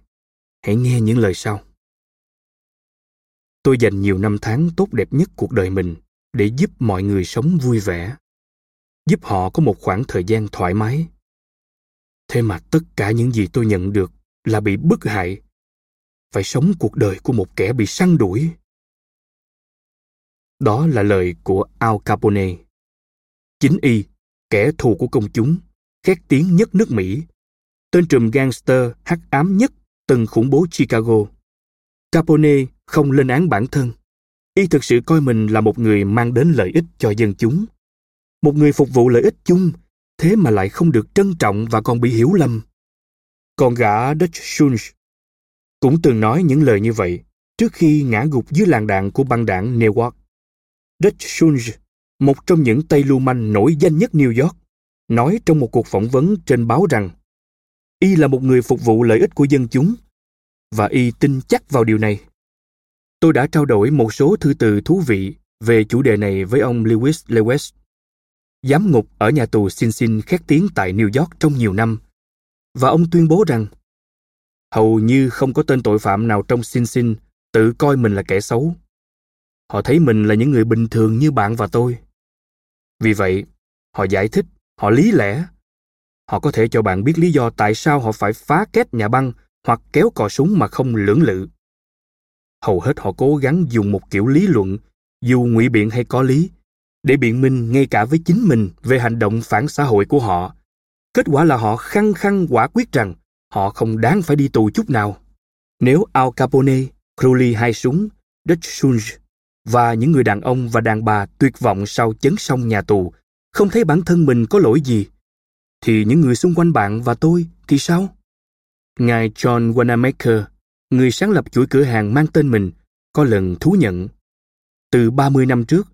hãy nghe những lời sau. Tôi dành nhiều năm tháng tốt đẹp nhất cuộc đời mình để giúp mọi người sống vui vẻ giúp họ có một khoảng thời gian thoải mái. Thế mà tất cả những gì tôi nhận được là bị bức hại. Phải sống cuộc đời của một kẻ bị săn đuổi. Đó là lời của Al Capone. Chính y, kẻ thù của công chúng, khét tiếng nhất nước Mỹ, tên trùm gangster hắc ám nhất từng khủng bố Chicago. Capone không lên án bản thân. Y thực sự coi mình là một người mang đến lợi ích cho dân chúng. Một người phục vụ lợi ích chung, thế mà lại không được trân trọng và còn bị hiểu lầm. Còn gã Dutch Schultz cũng từng nói những lời như vậy trước khi ngã gục dưới làn đạn của băng đảng Newark. Dutch Schultz, một trong những tay lưu manh nổi danh nhất New York, nói trong một cuộc phỏng vấn trên báo rằng y là một người phục vụ lợi ích của dân chúng và y tin chắc vào điều này. Tôi đã trao đổi một số thư từ thú vị về chủ đề này với ông Lewis Lewis. giám ngục ở nhà tù Sin Sin khét tiếng tại New York trong nhiều năm. Và ông tuyên bố rằng hầu như không có tên tội phạm nào trong Sin Sin tự coi mình là kẻ xấu. Họ thấy mình là những người bình thường như bạn và tôi. Vì vậy, họ giải thích, họ lý lẽ. Họ có thể cho bạn biết lý do tại sao họ phải phá két nhà băng hoặc kéo cò súng mà không lưỡng lự. Hầu hết họ cố gắng dùng một kiểu lý luận, dù ngụy biện hay có lý, để biện minh ngay cả với chính mình về hành động phản xã hội của họ. Kết quả là họ khăng khăng quả quyết rằng họ không đáng phải đi tù chút nào. Nếu Al Capone, Crowley hai súng, Dutch Sunge và những người đàn ông và đàn bà tuyệt vọng sau chấn sông nhà tù không thấy bản thân mình có lỗi gì, thì những người xung quanh bạn và tôi thì sao? Ngài John Wanamaker, người sáng lập chuỗi cửa hàng mang tên mình, có lần thú nhận. Từ 30 năm trước,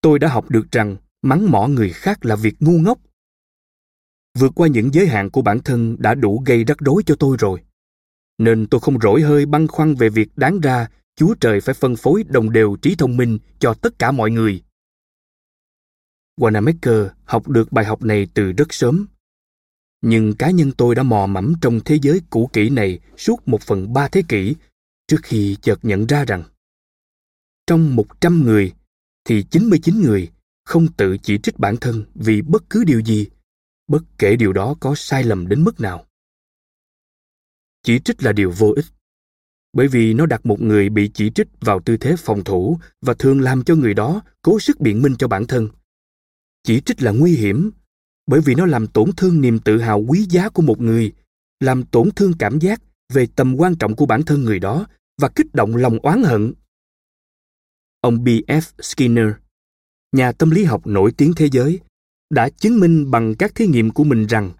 tôi đã học được rằng mắng mỏ người khác là việc ngu ngốc. Vượt qua những giới hạn của bản thân đã đủ gây rắc rối cho tôi rồi. Nên tôi không rỗi hơi băn khoăn về việc đáng ra Chúa Trời phải phân phối đồng đều trí thông minh cho tất cả mọi người. Wanamaker học được bài học này từ rất sớm. Nhưng cá nhân tôi đã mò mẫm trong thế giới cũ kỹ này suốt một phần ba thế kỷ trước khi chợt nhận ra rằng trong một trăm người thì 99 người không tự chỉ trích bản thân vì bất cứ điều gì, bất kể điều đó có sai lầm đến mức nào. Chỉ trích là điều vô ích, bởi vì nó đặt một người bị chỉ trích vào tư thế phòng thủ và thường làm cho người đó cố sức biện minh cho bản thân. Chỉ trích là nguy hiểm, bởi vì nó làm tổn thương niềm tự hào quý giá của một người, làm tổn thương cảm giác về tầm quan trọng của bản thân người đó và kích động lòng oán hận Ông B.F. Skinner, nhà tâm lý học nổi tiếng thế giới, đã chứng minh bằng các thí nghiệm của mình rằng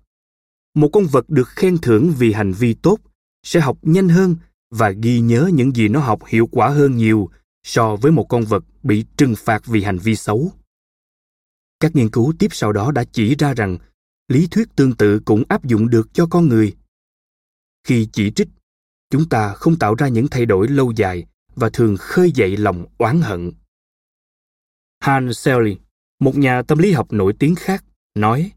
một con vật được khen thưởng vì hành vi tốt sẽ học nhanh hơn và ghi nhớ những gì nó học hiệu quả hơn nhiều so với một con vật bị trừng phạt vì hành vi xấu. Các nghiên cứu tiếp sau đó đã chỉ ra rằng lý thuyết tương tự cũng áp dụng được cho con người. Khi chỉ trích, chúng ta không tạo ra những thay đổi lâu dài và thường khơi dậy lòng oán hận. Hans Selye, một nhà tâm lý học nổi tiếng khác, nói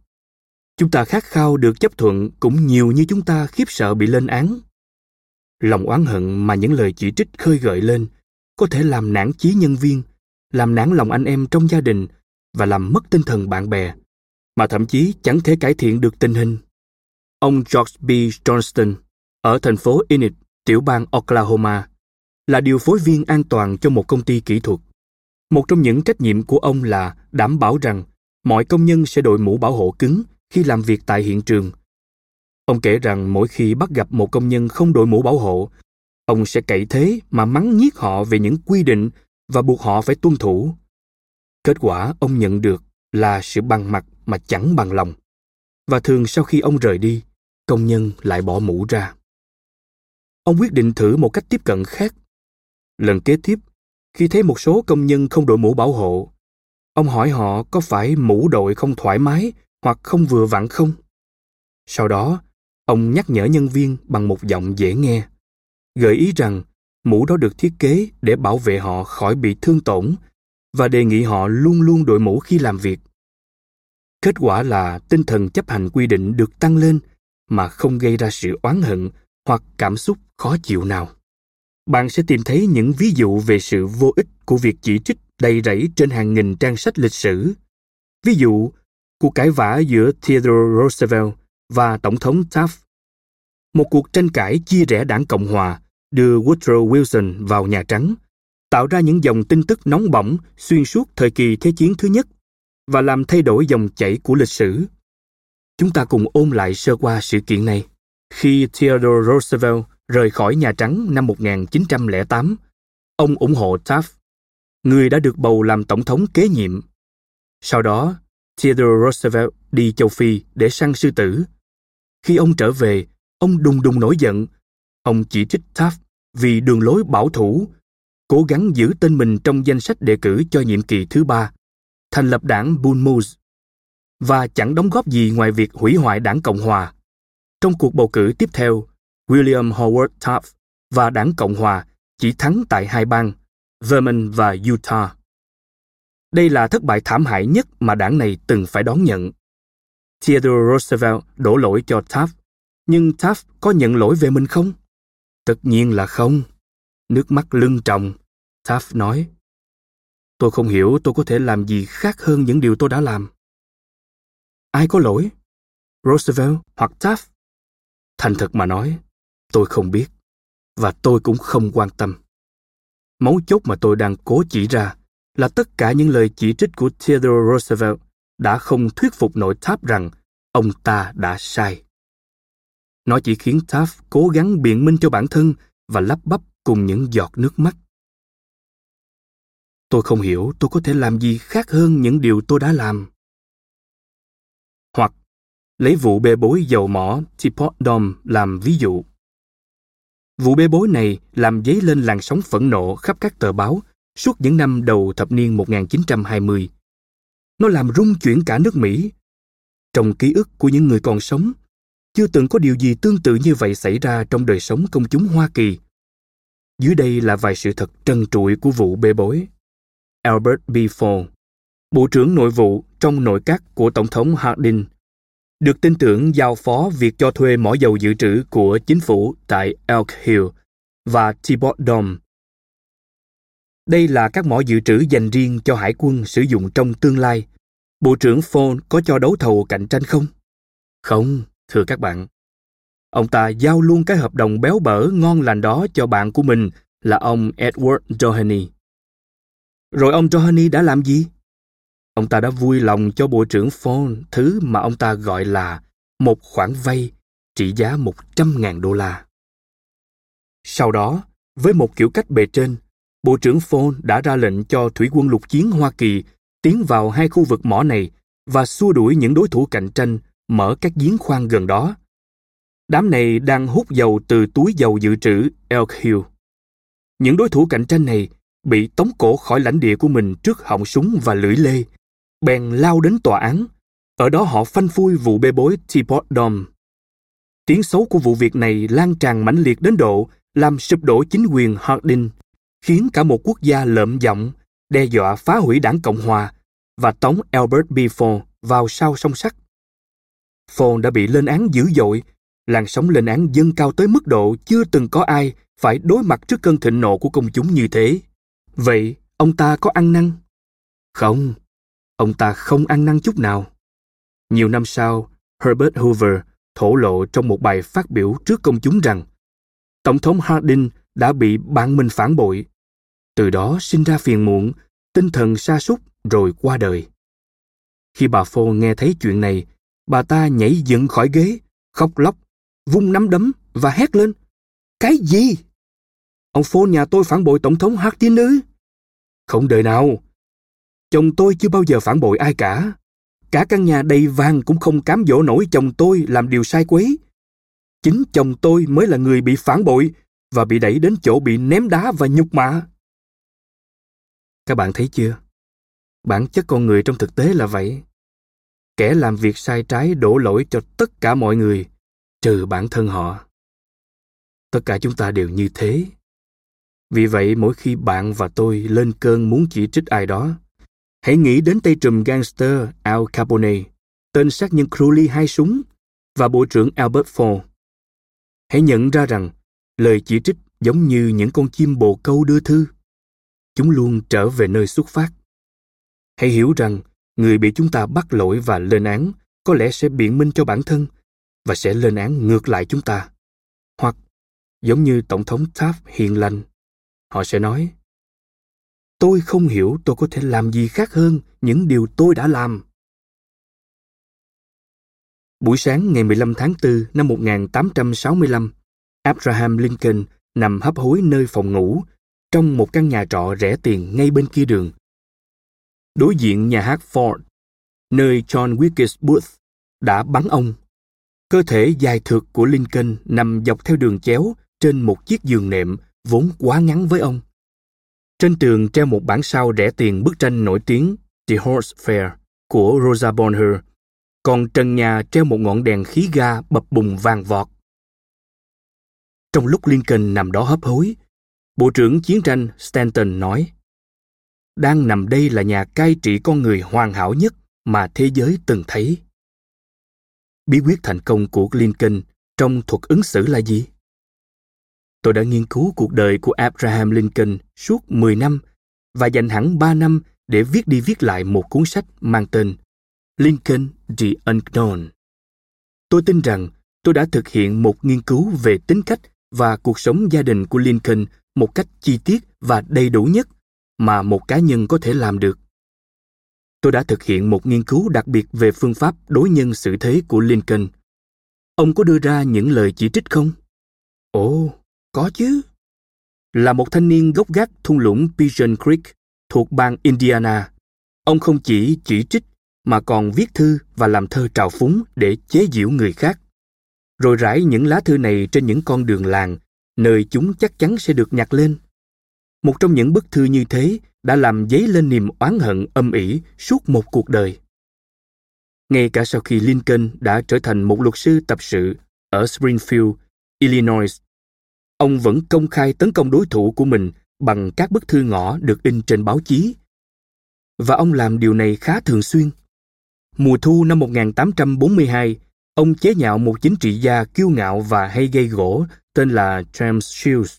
Chúng ta khát khao được chấp thuận cũng nhiều như chúng ta khiếp sợ bị lên án. Lòng oán hận mà những lời chỉ trích khơi gợi lên có thể làm nản chí nhân viên, làm nản lòng anh em trong gia đình và làm mất tinh thần bạn bè, mà thậm chí chẳng thể cải thiện được tình hình. Ông George B. Johnston ở thành phố Enid, tiểu bang Oklahoma, là điều phối viên an toàn cho một công ty kỹ thuật. Một trong những trách nhiệm của ông là đảm bảo rằng mọi công nhân sẽ đội mũ bảo hộ cứng khi làm việc tại hiện trường. Ông kể rằng mỗi khi bắt gặp một công nhân không đội mũ bảo hộ, ông sẽ cậy thế mà mắng nhiếc họ về những quy định và buộc họ phải tuân thủ. Kết quả ông nhận được là sự bằng mặt mà chẳng bằng lòng. Và thường sau khi ông rời đi, công nhân lại bỏ mũ ra. Ông quyết định thử một cách tiếp cận khác Lần kế tiếp, khi thấy một số công nhân không đội mũ bảo hộ, ông hỏi họ có phải mũ đội không thoải mái hoặc không vừa vặn không? Sau đó, ông nhắc nhở nhân viên bằng một giọng dễ nghe, gợi ý rằng mũ đó được thiết kế để bảo vệ họ khỏi bị thương tổn và đề nghị họ luôn luôn đội mũ khi làm việc. Kết quả là tinh thần chấp hành quy định được tăng lên mà không gây ra sự oán hận hoặc cảm xúc khó chịu nào bạn sẽ tìm thấy những ví dụ về sự vô ích của việc chỉ trích đầy rẫy trên hàng nghìn trang sách lịch sử. Ví dụ, cuộc cãi vã giữa Theodore Roosevelt và Tổng thống Taft. Một cuộc tranh cãi chia rẽ đảng Cộng Hòa đưa Woodrow Wilson vào Nhà Trắng, tạo ra những dòng tin tức nóng bỏng xuyên suốt thời kỳ Thế chiến thứ nhất và làm thay đổi dòng chảy của lịch sử. Chúng ta cùng ôn lại sơ qua sự kiện này. Khi Theodore Roosevelt rời khỏi Nhà Trắng năm 1908, ông ủng hộ Taft, người đã được bầu làm tổng thống kế nhiệm. Sau đó, Theodore Roosevelt đi châu Phi để săn sư tử. Khi ông trở về, ông đùng đùng nổi giận. Ông chỉ trích Taft vì đường lối bảo thủ, cố gắng giữ tên mình trong danh sách đề cử cho nhiệm kỳ thứ ba, thành lập đảng Bull Moose, và chẳng đóng góp gì ngoài việc hủy hoại đảng Cộng Hòa. Trong cuộc bầu cử tiếp theo, William Howard Taft và đảng Cộng Hòa chỉ thắng tại hai bang, Vermont và Utah. Đây là thất bại thảm hại nhất mà đảng này từng phải đón nhận. Theodore Roosevelt đổ lỗi cho Taft, nhưng Taft có nhận lỗi về mình không? Tất nhiên là không. Nước mắt lưng tròng, Taft nói. Tôi không hiểu tôi có thể làm gì khác hơn những điều tôi đã làm. Ai có lỗi? Roosevelt hoặc Taft? Thành thật mà nói, tôi không biết, và tôi cũng không quan tâm. Mấu chốt mà tôi đang cố chỉ ra là tất cả những lời chỉ trích của Theodore Roosevelt đã không thuyết phục nội Tháp rằng ông ta đã sai. Nó chỉ khiến Tháp cố gắng biện minh cho bản thân và lắp bắp cùng những giọt nước mắt. Tôi không hiểu tôi có thể làm gì khác hơn những điều tôi đã làm. Hoặc lấy vụ bê bối dầu mỏ Teapot Dome làm ví dụ. Vụ bê bối này làm dấy lên làn sóng phẫn nộ khắp các tờ báo suốt những năm đầu thập niên 1920. Nó làm rung chuyển cả nước Mỹ. Trong ký ức của những người còn sống, chưa từng có điều gì tương tự như vậy xảy ra trong đời sống công chúng Hoa Kỳ. Dưới đây là vài sự thật trần trụi của vụ bê bối. Albert B. Ford, Bộ trưởng Nội vụ trong nội các của Tổng thống Harding, được tin tưởng giao phó việc cho thuê mỏ dầu dự trữ của chính phủ tại Elk Hill và Teapot Dome. Đây là các mỏ dự trữ dành riêng cho hải quân sử dụng trong tương lai. Bộ trưởng Ford có cho đấu thầu cạnh tranh không? Không, thưa các bạn. Ông ta giao luôn cái hợp đồng béo bở ngon lành đó cho bạn của mình là ông Edward Doheny. Rồi ông Doheny đã làm gì? Ông ta đã vui lòng cho Bộ trưởng Ford thứ mà ông ta gọi là một khoản vay trị giá 100.000 đô la. Sau đó, với một kiểu cách bề trên, Bộ trưởng Ford đã ra lệnh cho thủy quân lục chiến Hoa Kỳ tiến vào hai khu vực mỏ này và xua đuổi những đối thủ cạnh tranh mở các giếng khoan gần đó. Đám này đang hút dầu từ túi dầu dự trữ Elk Hill. Những đối thủ cạnh tranh này bị tống cổ khỏi lãnh địa của mình trước họng súng và lưỡi lê, bèn lao đến tòa án. Ở đó họ phanh phui vụ bê bối Teapot Dome. Tiếng xấu của vụ việc này lan tràn mãnh liệt đến độ làm sụp đổ chính quyền Harding, khiến cả một quốc gia lợm giọng, đe dọa phá hủy đảng Cộng Hòa và tống Albert B. Ford vào sau sông sắt. Ford đã bị lên án dữ dội, làn sóng lên án dâng cao tới mức độ chưa từng có ai phải đối mặt trước cơn thịnh nộ của công chúng như thế. Vậy, ông ta có ăn năn? Không, ông ta không ăn năn chút nào. Nhiều năm sau, Herbert Hoover thổ lộ trong một bài phát biểu trước công chúng rằng Tổng thống Harding đã bị bạn mình phản bội. Từ đó sinh ra phiền muộn, tinh thần sa sút rồi qua đời. Khi bà Phô nghe thấy chuyện này, bà ta nhảy dựng khỏi ghế, khóc lóc, vung nắm đấm và hét lên. Cái gì? Ông Phô nhà tôi phản bội Tổng thống Hardin ư? Không đời nào. Chồng tôi chưa bao giờ phản bội ai cả. Cả căn nhà đầy vàng cũng không cám dỗ nổi chồng tôi làm điều sai quấy. Chính chồng tôi mới là người bị phản bội và bị đẩy đến chỗ bị ném đá và nhục mạ. Các bạn thấy chưa? Bản chất con người trong thực tế là vậy. Kẻ làm việc sai trái đổ lỗi cho tất cả mọi người, trừ bản thân họ. Tất cả chúng ta đều như thế. Vì vậy, mỗi khi bạn và tôi lên cơn muốn chỉ trích ai đó, hãy nghĩ đến tay trùm gangster Al Capone, tên sát nhân Crowley hai súng và Bộ trưởng Albert Ford. Hãy nhận ra rằng lời chỉ trích giống như những con chim bồ câu đưa thư. Chúng luôn trở về nơi xuất phát. Hãy hiểu rằng người bị chúng ta bắt lỗi và lên án có lẽ sẽ biện minh cho bản thân và sẽ lên án ngược lại chúng ta. Hoặc, giống như Tổng thống Taft hiền lành, họ sẽ nói tôi không hiểu tôi có thể làm gì khác hơn những điều tôi đã làm. Buổi sáng ngày 15 tháng 4 năm 1865, Abraham Lincoln nằm hấp hối nơi phòng ngủ trong một căn nhà trọ rẻ tiền ngay bên kia đường. Đối diện nhà hát Ford, nơi John Wilkes Booth đã bắn ông. Cơ thể dài thượt của Lincoln nằm dọc theo đường chéo trên một chiếc giường nệm vốn quá ngắn với ông. Trên tường treo một bản sao rẻ tiền bức tranh nổi tiếng The Horse Fair của Rosa Bonheur, còn trần nhà treo một ngọn đèn khí ga bập bùng vàng vọt. Trong lúc Lincoln nằm đó hấp hối, Bộ trưởng Chiến tranh Stanton nói, đang nằm đây là nhà cai trị con người hoàn hảo nhất mà thế giới từng thấy. Bí quyết thành công của Lincoln trong thuật ứng xử là gì? Tôi đã nghiên cứu cuộc đời của Abraham Lincoln suốt 10 năm và dành hẳn 3 năm để viết đi viết lại một cuốn sách mang tên Lincoln the Unknown. Tôi tin rằng tôi đã thực hiện một nghiên cứu về tính cách và cuộc sống gia đình của Lincoln một cách chi tiết và đầy đủ nhất mà một cá nhân có thể làm được. Tôi đã thực hiện một nghiên cứu đặc biệt về phương pháp đối nhân xử thế của Lincoln. Ông có đưa ra những lời chỉ trích không? Ồ, có chứ. Là một thanh niên gốc gác thung lũng Pigeon Creek thuộc bang Indiana, ông không chỉ chỉ trích mà còn viết thư và làm thơ trào phúng để chế giễu người khác. Rồi rải những lá thư này trên những con đường làng, nơi chúng chắc chắn sẽ được nhặt lên. Một trong những bức thư như thế đã làm dấy lên niềm oán hận âm ỉ suốt một cuộc đời. Ngay cả sau khi Lincoln đã trở thành một luật sư tập sự ở Springfield, Illinois, ông vẫn công khai tấn công đối thủ của mình bằng các bức thư ngõ được in trên báo chí. Và ông làm điều này khá thường xuyên. Mùa thu năm 1842, ông chế nhạo một chính trị gia kiêu ngạo và hay gây gỗ tên là James Shields.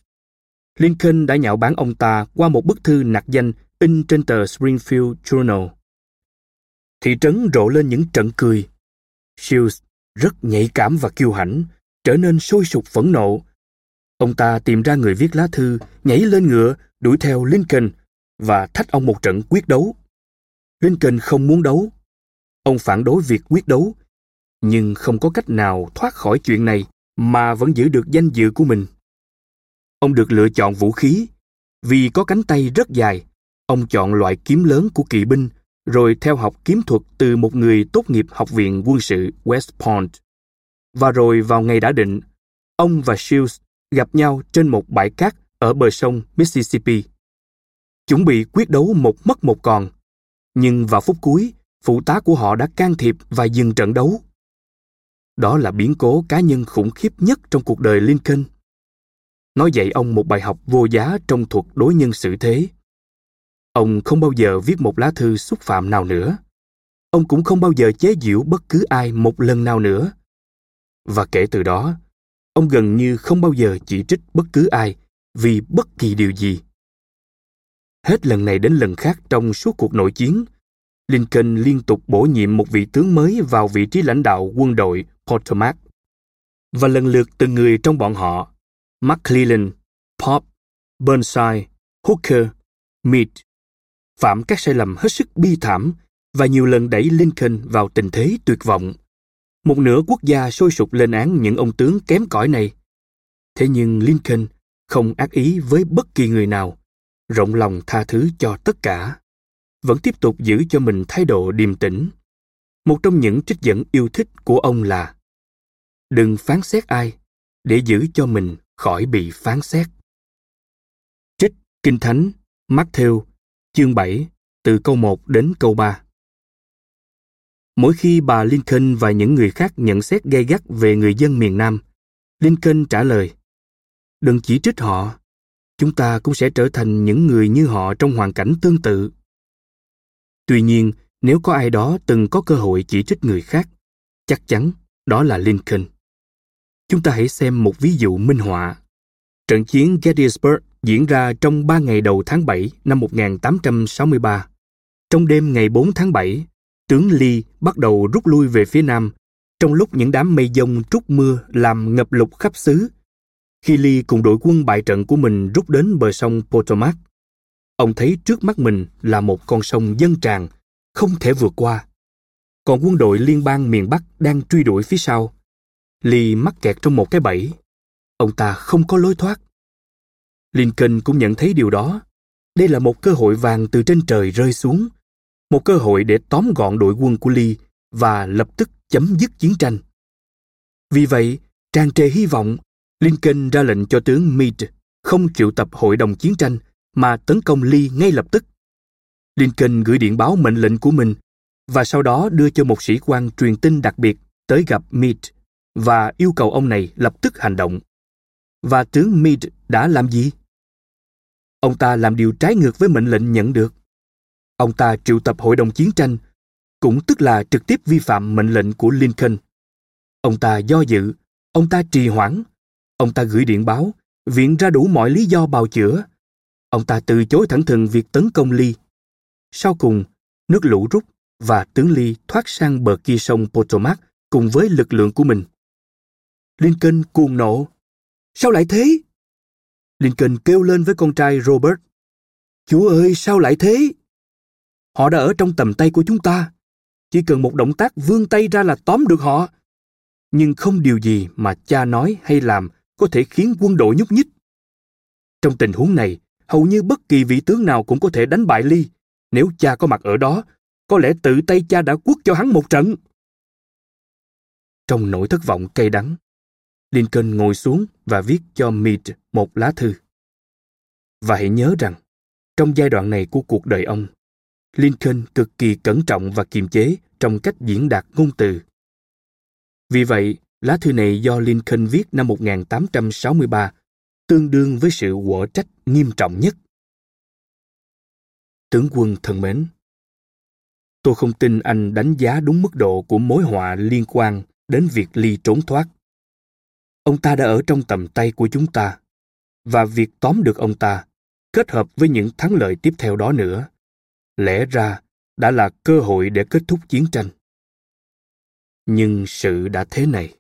Lincoln đã nhạo báng ông ta qua một bức thư nặc danh in trên tờ Springfield Journal. Thị trấn rộ lên những trận cười. Shields rất nhạy cảm và kiêu hãnh, trở nên sôi sục phẫn nộ. Ông ta tìm ra người viết lá thư, nhảy lên ngựa, đuổi theo Lincoln và thách ông một trận quyết đấu. Lincoln không muốn đấu. Ông phản đối việc quyết đấu, nhưng không có cách nào thoát khỏi chuyện này mà vẫn giữ được danh dự của mình. Ông được lựa chọn vũ khí. Vì có cánh tay rất dài, ông chọn loại kiếm lớn của kỵ binh, rồi theo học kiếm thuật từ một người tốt nghiệp học viện quân sự West Point. Và rồi vào ngày đã định, ông và Shields gặp nhau trên một bãi cát ở bờ sông Mississippi. Chuẩn bị quyết đấu một mất một còn. Nhưng vào phút cuối, phụ tá của họ đã can thiệp và dừng trận đấu. Đó là biến cố cá nhân khủng khiếp nhất trong cuộc đời Lincoln. Nó dạy ông một bài học vô giá trong thuật đối nhân xử thế. Ông không bao giờ viết một lá thư xúc phạm nào nữa. Ông cũng không bao giờ chế giễu bất cứ ai một lần nào nữa. Và kể từ đó, ông gần như không bao giờ chỉ trích bất cứ ai vì bất kỳ điều gì. Hết lần này đến lần khác trong suốt cuộc nội chiến, Lincoln liên tục bổ nhiệm một vị tướng mới vào vị trí lãnh đạo quân đội Potomac. Và lần lượt từng người trong bọn họ McClellan, Pop, Burnside, Hooker, Meade phạm các sai lầm hết sức bi thảm và nhiều lần đẩy Lincoln vào tình thế tuyệt vọng. Một nửa quốc gia sôi sục lên án những ông tướng kém cỏi này. Thế nhưng Lincoln không ác ý với bất kỳ người nào, rộng lòng tha thứ cho tất cả. Vẫn tiếp tục giữ cho mình thái độ điềm tĩnh. Một trong những trích dẫn yêu thích của ông là Đừng phán xét ai, để giữ cho mình khỏi bị phán xét. Trích Kinh Thánh, Matthew, chương 7, từ câu 1 đến câu 3. Mỗi khi bà Lincoln và những người khác nhận xét gay gắt về người dân miền Nam, Lincoln trả lời, Đừng chỉ trích họ, chúng ta cũng sẽ trở thành những người như họ trong hoàn cảnh tương tự. Tuy nhiên, nếu có ai đó từng có cơ hội chỉ trích người khác, chắc chắn đó là Lincoln. Chúng ta hãy xem một ví dụ minh họa. Trận chiến Gettysburg diễn ra trong 3 ngày đầu tháng 7 năm 1863. Trong đêm ngày 4 tháng 7, tướng Lee bắt đầu rút lui về phía nam, trong lúc những đám mây dông trút mưa làm ngập lụt khắp xứ. Khi Lee cùng đội quân bại trận của mình rút đến bờ sông Potomac, ông thấy trước mắt mình là một con sông dâng tràn, không thể vượt qua. Còn quân đội liên bang miền Bắc đang truy đuổi phía sau, Lee mắc kẹt trong một cái bẫy. Ông ta không có lối thoát. Lincoln cũng nhận thấy điều đó. Đây là một cơ hội vàng từ trên trời rơi xuống. Một cơ hội để tóm gọn đội quân của Lee và lập tức chấm dứt chiến tranh. Vì vậy, tràn trề hy vọng, Lincoln ra lệnh cho tướng Meade không triệu tập hội đồng chiến tranh mà tấn công Lee ngay lập tức. Lincoln gửi điện báo mệnh lệnh của mình và sau đó đưa cho một sĩ quan truyền tin đặc biệt tới gặp Meade và yêu cầu ông này lập tức hành động. Và tướng Meade đã làm gì? Ông ta làm điều trái ngược với mệnh lệnh nhận được. Ông ta triệu tập hội đồng chiến tranh, cũng tức là trực tiếp vi phạm mệnh lệnh của Lincoln. Ông ta do dự, ông ta trì hoãn, ông ta gửi điện báo, viện ra đủ mọi lý do bào chữa. Ông ta từ chối thẳng thừng việc tấn công Ly. Sau cùng, nước lũ rút và tướng Ly thoát sang bờ kia sông Potomac cùng với lực lượng của mình. Lincoln cuồng nộ. Sao lại thế? Lincoln kêu lên với con trai Robert. Chúa ơi, sao lại thế? Họ đã ở trong tầm tay của chúng ta. Chỉ cần một động tác vươn tay ra là tóm được họ. Nhưng không điều gì mà cha nói hay làm có thể khiến quân đội nhúc nhích. Trong tình huống này, hầu như bất kỳ vị tướng nào cũng có thể đánh bại Ly. Nếu cha có mặt ở đó, có lẽ tự tay cha đã quất cho hắn một trận. Trong nỗi thất vọng cay đắng, Lincoln ngồi xuống và viết cho Meade một lá thư. Và hãy nhớ rằng, trong giai đoạn này của cuộc đời ông, Lincoln cực kỳ cẩn trọng và kiềm chế trong cách diễn đạt ngôn từ. Vì vậy, lá thư này do Lincoln viết năm 1863 tương đương với sự quở trách nghiêm trọng nhất. Tướng quân thân mến, tôi không tin anh đánh giá đúng mức độ của mối họa liên quan đến việc ly trốn thoát. Ông ta đã ở trong tầm tay của chúng ta, và việc tóm được ông ta, kết hợp với những thắng lợi tiếp theo đó nữa, lẽ ra đã là cơ hội để kết thúc chiến tranh. Nhưng sự đã thế này,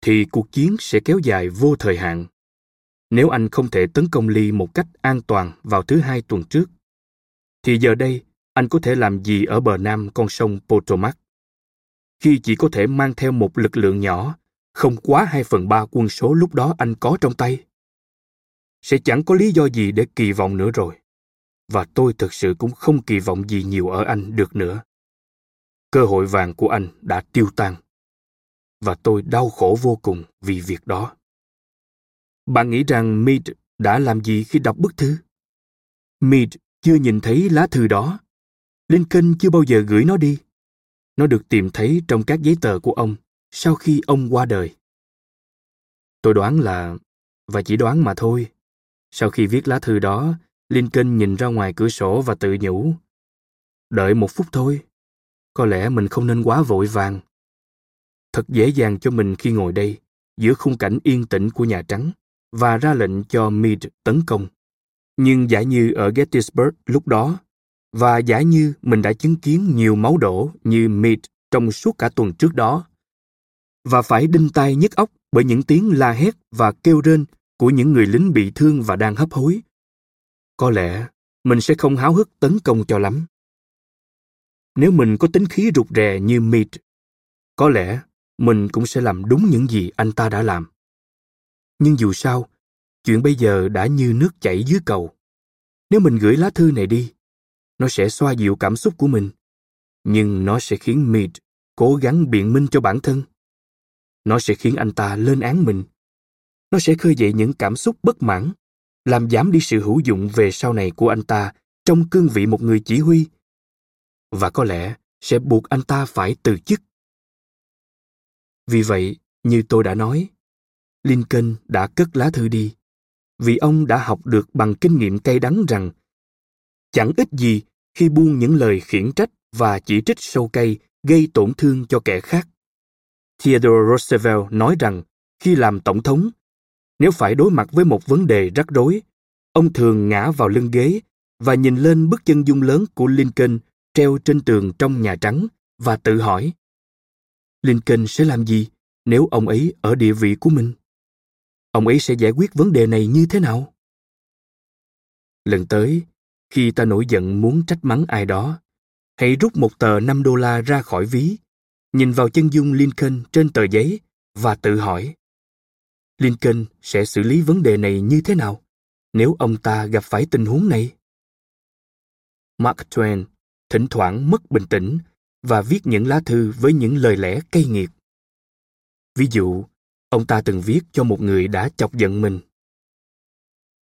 thì cuộc chiến sẽ kéo dài vô thời hạn. Nếu anh không thể tấn công Ly một cách an toàn vào thứ hai tuần trước, thì giờ đây anh có thể làm gì ở bờ nam con sông Potomac? Khi chỉ có thể mang theo một lực lượng nhỏ, không quá hai phần ba quân số lúc đó anh có trong tay. Sẽ chẳng có lý do gì để kỳ vọng nữa rồi. Và tôi thực sự cũng không kỳ vọng gì nhiều ở anh được nữa. Cơ hội vàng của anh đã tiêu tan. Và tôi đau khổ vô cùng vì việc đó. Bạn nghĩ rằng Mead đã làm gì khi đọc bức thư? Mead chưa nhìn thấy lá thư đó. Lincoln chưa bao giờ gửi nó đi. Nó được tìm thấy trong các giấy tờ của ông sau khi ông qua đời. Tôi đoán là, và chỉ đoán mà thôi, sau khi viết lá thư đó, Lincoln nhìn ra ngoài cửa sổ và tự nhủ. Đợi một phút thôi, có lẽ mình không nên quá vội vàng. Thật dễ dàng cho mình khi ngồi đây, giữa khung cảnh yên tĩnh của Nhà Trắng, và ra lệnh cho Meade tấn công. Nhưng giả như ở Gettysburg lúc đó, và giả như mình đã chứng kiến nhiều máu đổ như Meade trong suốt cả tuần trước đó, và phải đinh tai nhức óc bởi những tiếng la hét và kêu rên của những người lính bị thương và đang hấp hối. Có lẽ mình sẽ không háo hức tấn công cho lắm. Nếu mình có tính khí rụt rè như Meade, có lẽ mình cũng sẽ làm đúng những gì anh ta đã làm. Nhưng dù sao, chuyện bây giờ đã như nước chảy dưới cầu. Nếu mình gửi lá thư này đi, nó sẽ xoa dịu cảm xúc của mình, nhưng nó sẽ khiến Mead cố gắng biện minh cho bản thân. Nó sẽ khiến anh ta lên án mình. Nó sẽ khơi dậy những cảm xúc bất mãn, làm giảm đi sự hữu dụng về sau này của anh ta trong cương vị một người chỉ huy. Và có lẽ sẽ buộc anh ta phải từ chức. Vì vậy, như tôi đã nói, Lincoln đã cất lá thư đi, vì ông đã học được bằng kinh nghiệm cay đắng rằng chẳng ít gì khi buông những lời khiển trách và chỉ trích sâu cay gây tổn thương cho kẻ khác. Theodore Roosevelt nói rằng khi làm tổng thống, nếu phải đối mặt với một vấn đề rắc rối, ông thường ngã vào lưng ghế và nhìn lên bức chân dung lớn của Lincoln treo trên tường trong Nhà Trắng và tự hỏi Lincoln sẽ làm gì nếu ông ấy ở địa vị của mình? Ông ấy sẽ giải quyết vấn đề này như thế nào? Lần tới, khi ta nổi giận muốn trách mắng ai đó, hãy rút một tờ 5 đô la ra khỏi ví nhìn vào chân dung Lincoln trên tờ giấy và tự hỏi Lincoln sẽ xử lý vấn đề này như thế nào nếu ông ta gặp phải tình huống này? Mark Twain thỉnh thoảng mất bình tĩnh và viết những lá thư với những lời lẽ cay nghiệt. Ví dụ, ông ta từng viết cho một người đã chọc giận mình.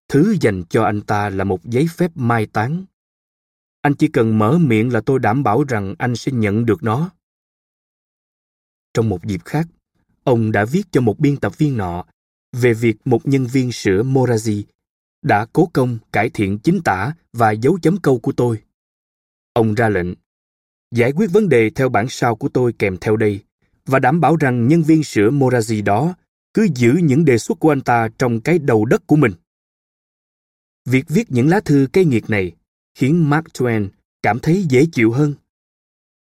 Thứ dành cho anh ta là một giấy phép mai táng. Anh chỉ cần mở miệng là tôi đảm bảo rằng anh sẽ nhận được nó. Trong một dịp khác, ông đã viết cho một biên tập viên nọ về việc một nhân viên sửa Morazi đã cố công cải thiện chính tả và dấu chấm câu của tôi. Ông ra lệnh. Giải quyết vấn đề theo bản sao của tôi kèm theo đây và đảm bảo rằng nhân viên sửa Morazi đó cứ giữ những đề xuất của anh ta trong cái đầu đất của mình. Việc viết những lá thư cay nghiệt này khiến Mark Twain cảm thấy dễ chịu hơn.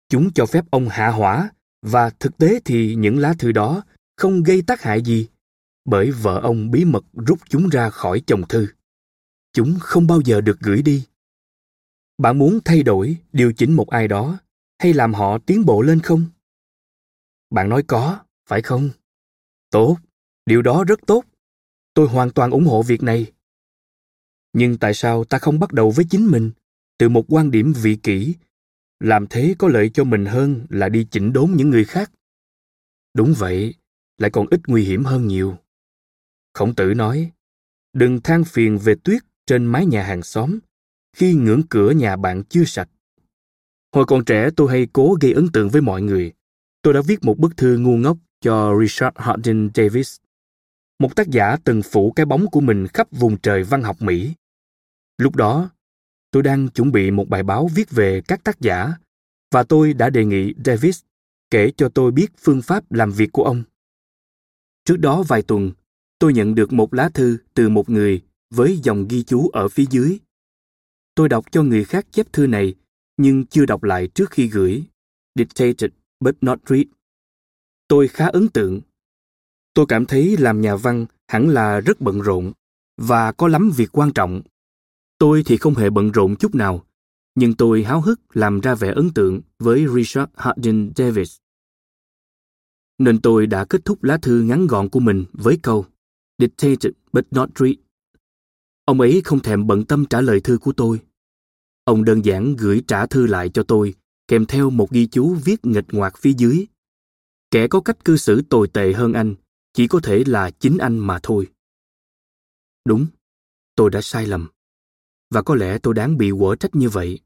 Chúng cho phép ông hạ hỏa và thực tế thì những lá thư đó không gây tác hại gì bởi vợ ông bí mật rút chúng ra khỏi chồng thư. Chúng không bao giờ được gửi đi. Bạn muốn thay đổi, điều chỉnh một ai đó hay làm họ tiến bộ lên không? Bạn nói có, phải không? Tốt, điều đó rất tốt. Tôi hoàn toàn ủng hộ việc này. Nhưng tại sao ta không bắt đầu với chính mình, từ một quan điểm vị kỷ, làm thế có lợi cho mình hơn là đi chỉnh đốn những người khác? Đúng vậy, lại còn ít nguy hiểm hơn nhiều. Khổng tử nói, đừng than phiền về tuyết trên mái nhà hàng xóm khi ngưỡng cửa nhà bạn chưa sạch. Hồi còn trẻ tôi hay cố gây ấn tượng với mọi người. Tôi đã viết một bức thư ngu ngốc cho Richard Hardin Davis, một tác giả từng phủ cái bóng của mình khắp vùng trời văn học Mỹ. Lúc đó, tôi đang chuẩn bị một bài báo viết về các tác giả và tôi đã đề nghị Davis kể cho tôi biết phương pháp làm việc của ông. Trước đó vài tuần, tôi nhận được một lá thư từ một người với dòng ghi chú ở phía dưới. Tôi đọc cho người khác chép thư này, nhưng chưa đọc lại trước khi gửi. Dictated but not read. Tôi khá ấn tượng. Tôi cảm thấy làm nhà văn hẳn là rất bận rộn và có lắm việc quan trọng. Tôi thì không hề bận rộn chút nào, nhưng tôi háo hức làm ra vẻ ấn tượng với Richard Hardin Davis. Nên tôi đã kết thúc lá thư ngắn gọn của mình với câu Dictated but not read. Ông ấy không thèm bận tâm trả lời thư của tôi. Ông đơn giản gửi trả thư lại cho tôi, kèm theo một ghi chú viết nghịch ngoạc phía dưới. Kẻ có cách cư xử tồi tệ hơn anh, chỉ có thể là chính anh mà thôi. Đúng, tôi đã sai lầm. Và có lẽ tôi đáng bị quở trách như vậy.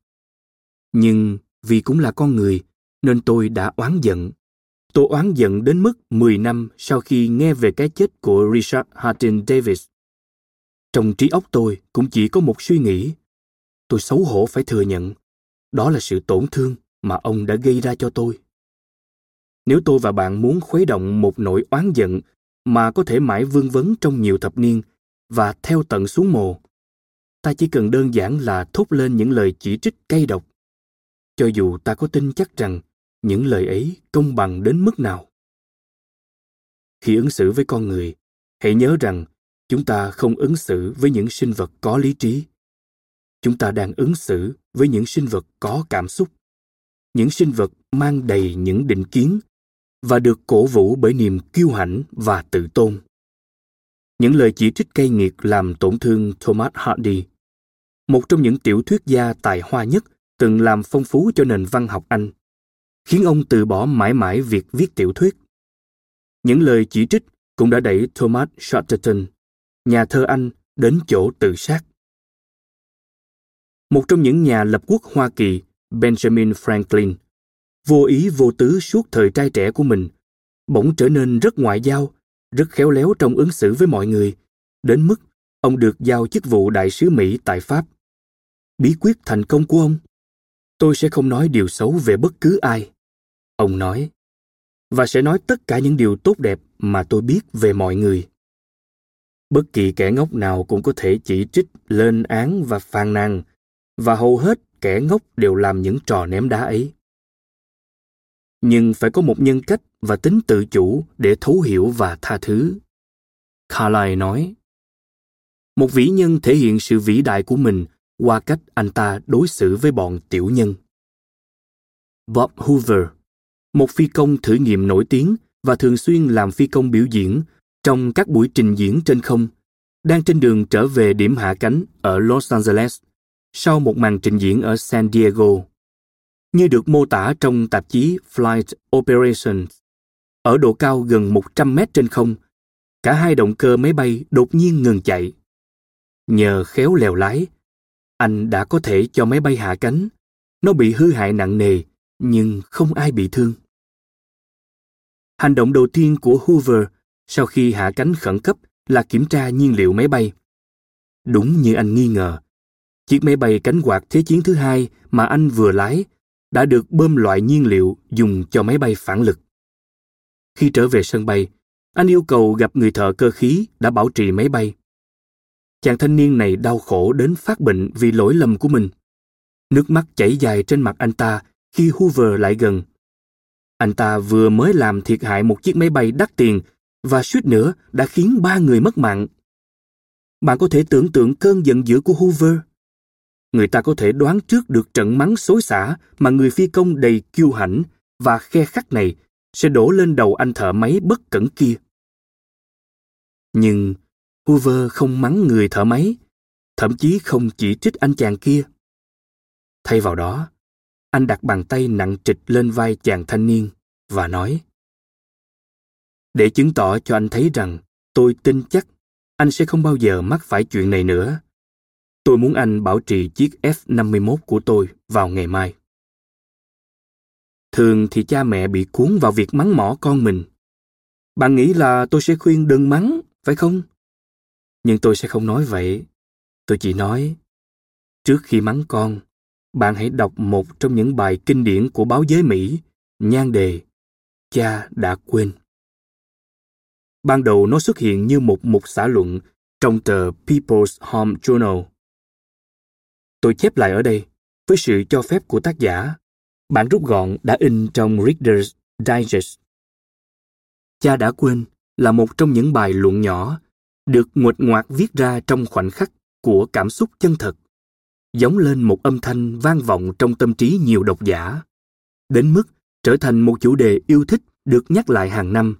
Nhưng vì cũng là con người, nên tôi đã oán giận. Tôi oán giận đến mức 10 năm sau khi nghe về cái chết của Richard Martin Davis. Trong trí óc tôi cũng chỉ có một suy nghĩ. Tôi xấu hổ phải thừa nhận. Đó là sự tổn thương mà ông đã gây ra cho tôi. Nếu tôi và bạn muốn khuấy động một nỗi oán giận mà có thể mãi vương vấn trong nhiều thập niên và theo tận xuống mồ, ta chỉ cần đơn giản là thốt lên những lời chỉ trích cay độc. Cho dù ta có tin chắc rằng những lời ấy công bằng đến mức nào. Khi ứng xử với con người, hãy nhớ rằng chúng ta không ứng xử với những sinh vật có lý trí chúng ta đang ứng xử với những sinh vật có cảm xúc những sinh vật mang đầy những định kiến và được cổ vũ bởi niềm kiêu hãnh và tự tôn những lời chỉ trích cay nghiệt làm tổn thương thomas hardy một trong những tiểu thuyết gia tài hoa nhất từng làm phong phú cho nền văn học anh khiến ông từ bỏ mãi mãi việc viết tiểu thuyết những lời chỉ trích cũng đã đẩy thomas chatterton nhà thơ Anh đến chỗ tự sát. Một trong những nhà lập quốc Hoa Kỳ, Benjamin Franklin, vô ý vô tứ suốt thời trai trẻ của mình, bỗng trở nên rất ngoại giao, rất khéo léo trong ứng xử với mọi người, đến mức ông được giao chức vụ đại sứ Mỹ tại Pháp. Bí quyết thành công của ông? Tôi sẽ không nói điều xấu về bất cứ ai. Ông nói, và sẽ nói tất cả những điều tốt đẹp mà tôi biết về mọi người bất kỳ kẻ ngốc nào cũng có thể chỉ trích lên án và phàn nàn và hầu hết kẻ ngốc đều làm những trò ném đá ấy. Nhưng phải có một nhân cách và tính tự chủ để thấu hiểu và tha thứ. Carlyle nói một vĩ nhân thể hiện sự vĩ đại của mình qua cách anh ta đối xử với bọn tiểu nhân. Bob hoover một phi công thử nghiệm nổi tiếng và thường xuyên làm phi công biểu diễn trong các buổi trình diễn trên không, đang trên đường trở về điểm hạ cánh ở Los Angeles sau một màn trình diễn ở San Diego. Như được mô tả trong tạp chí Flight Operations, ở độ cao gần 100 mét trên không, cả hai động cơ máy bay đột nhiên ngừng chạy. Nhờ khéo lèo lái, anh đã có thể cho máy bay hạ cánh. Nó bị hư hại nặng nề, nhưng không ai bị thương. Hành động đầu tiên của Hoover sau khi hạ cánh khẩn cấp là kiểm tra nhiên liệu máy bay. Đúng như anh nghi ngờ, Chiếc máy bay cánh quạt Thế chiến thứ hai mà anh vừa lái đã được bơm loại nhiên liệu dùng cho máy bay phản lực. Khi trở về sân bay, anh yêu cầu gặp người thợ cơ khí đã bảo trì máy bay. Chàng thanh niên này đau khổ đến phát bệnh vì lỗi lầm của mình. Nước mắt chảy dài trên mặt anh ta khi Hoover lại gần. Anh ta vừa mới làm thiệt hại một chiếc máy bay đắt tiền và suýt nữa đã khiến ba người mất mạng. Bạn có thể tưởng tượng cơn giận dữ của Hoover. Người ta có thể đoán trước được trận mắng xối xả mà người phi công đầy kiêu hãnh và khe khắc này sẽ đổ lên đầu anh thợ máy bất cẩn kia. Nhưng Hoover không mắng người thợ máy, thậm chí không chỉ trích anh chàng kia. Thay vào đó, anh đặt bàn tay nặng trịch lên vai chàng thanh niên và nói Để chứng tỏ cho anh thấy rằng tôi tin chắc anh sẽ không bao giờ mắc phải chuyện này nữa. Tôi muốn anh bảo trì chiếc F-51 của tôi vào ngày mai. Thường thì cha mẹ bị cuốn vào việc mắng mỏ con mình. Bạn nghĩ là tôi sẽ khuyên đừng mắng, phải không? Nhưng tôi sẽ không nói vậy. Tôi chỉ nói, trước khi mắng con, bạn hãy đọc một trong những bài kinh điển của báo giới Mỹ, nhan đề Cha đã quên. Ban đầu nó xuất hiện như một mục xã luận trong tờ People's Home Journal. Tôi chép lại ở đây, với sự cho phép của tác giả, bản rút gọn đã in trong Reader's Digest. Cha đã quên là một trong những bài luận nhỏ được nguệt ngoạc viết ra trong khoảnh khắc của cảm xúc chân thật giống lên một âm thanh vang vọng trong tâm trí nhiều độc giả, đến mức trở thành một chủ đề yêu thích được nhắc lại hàng năm.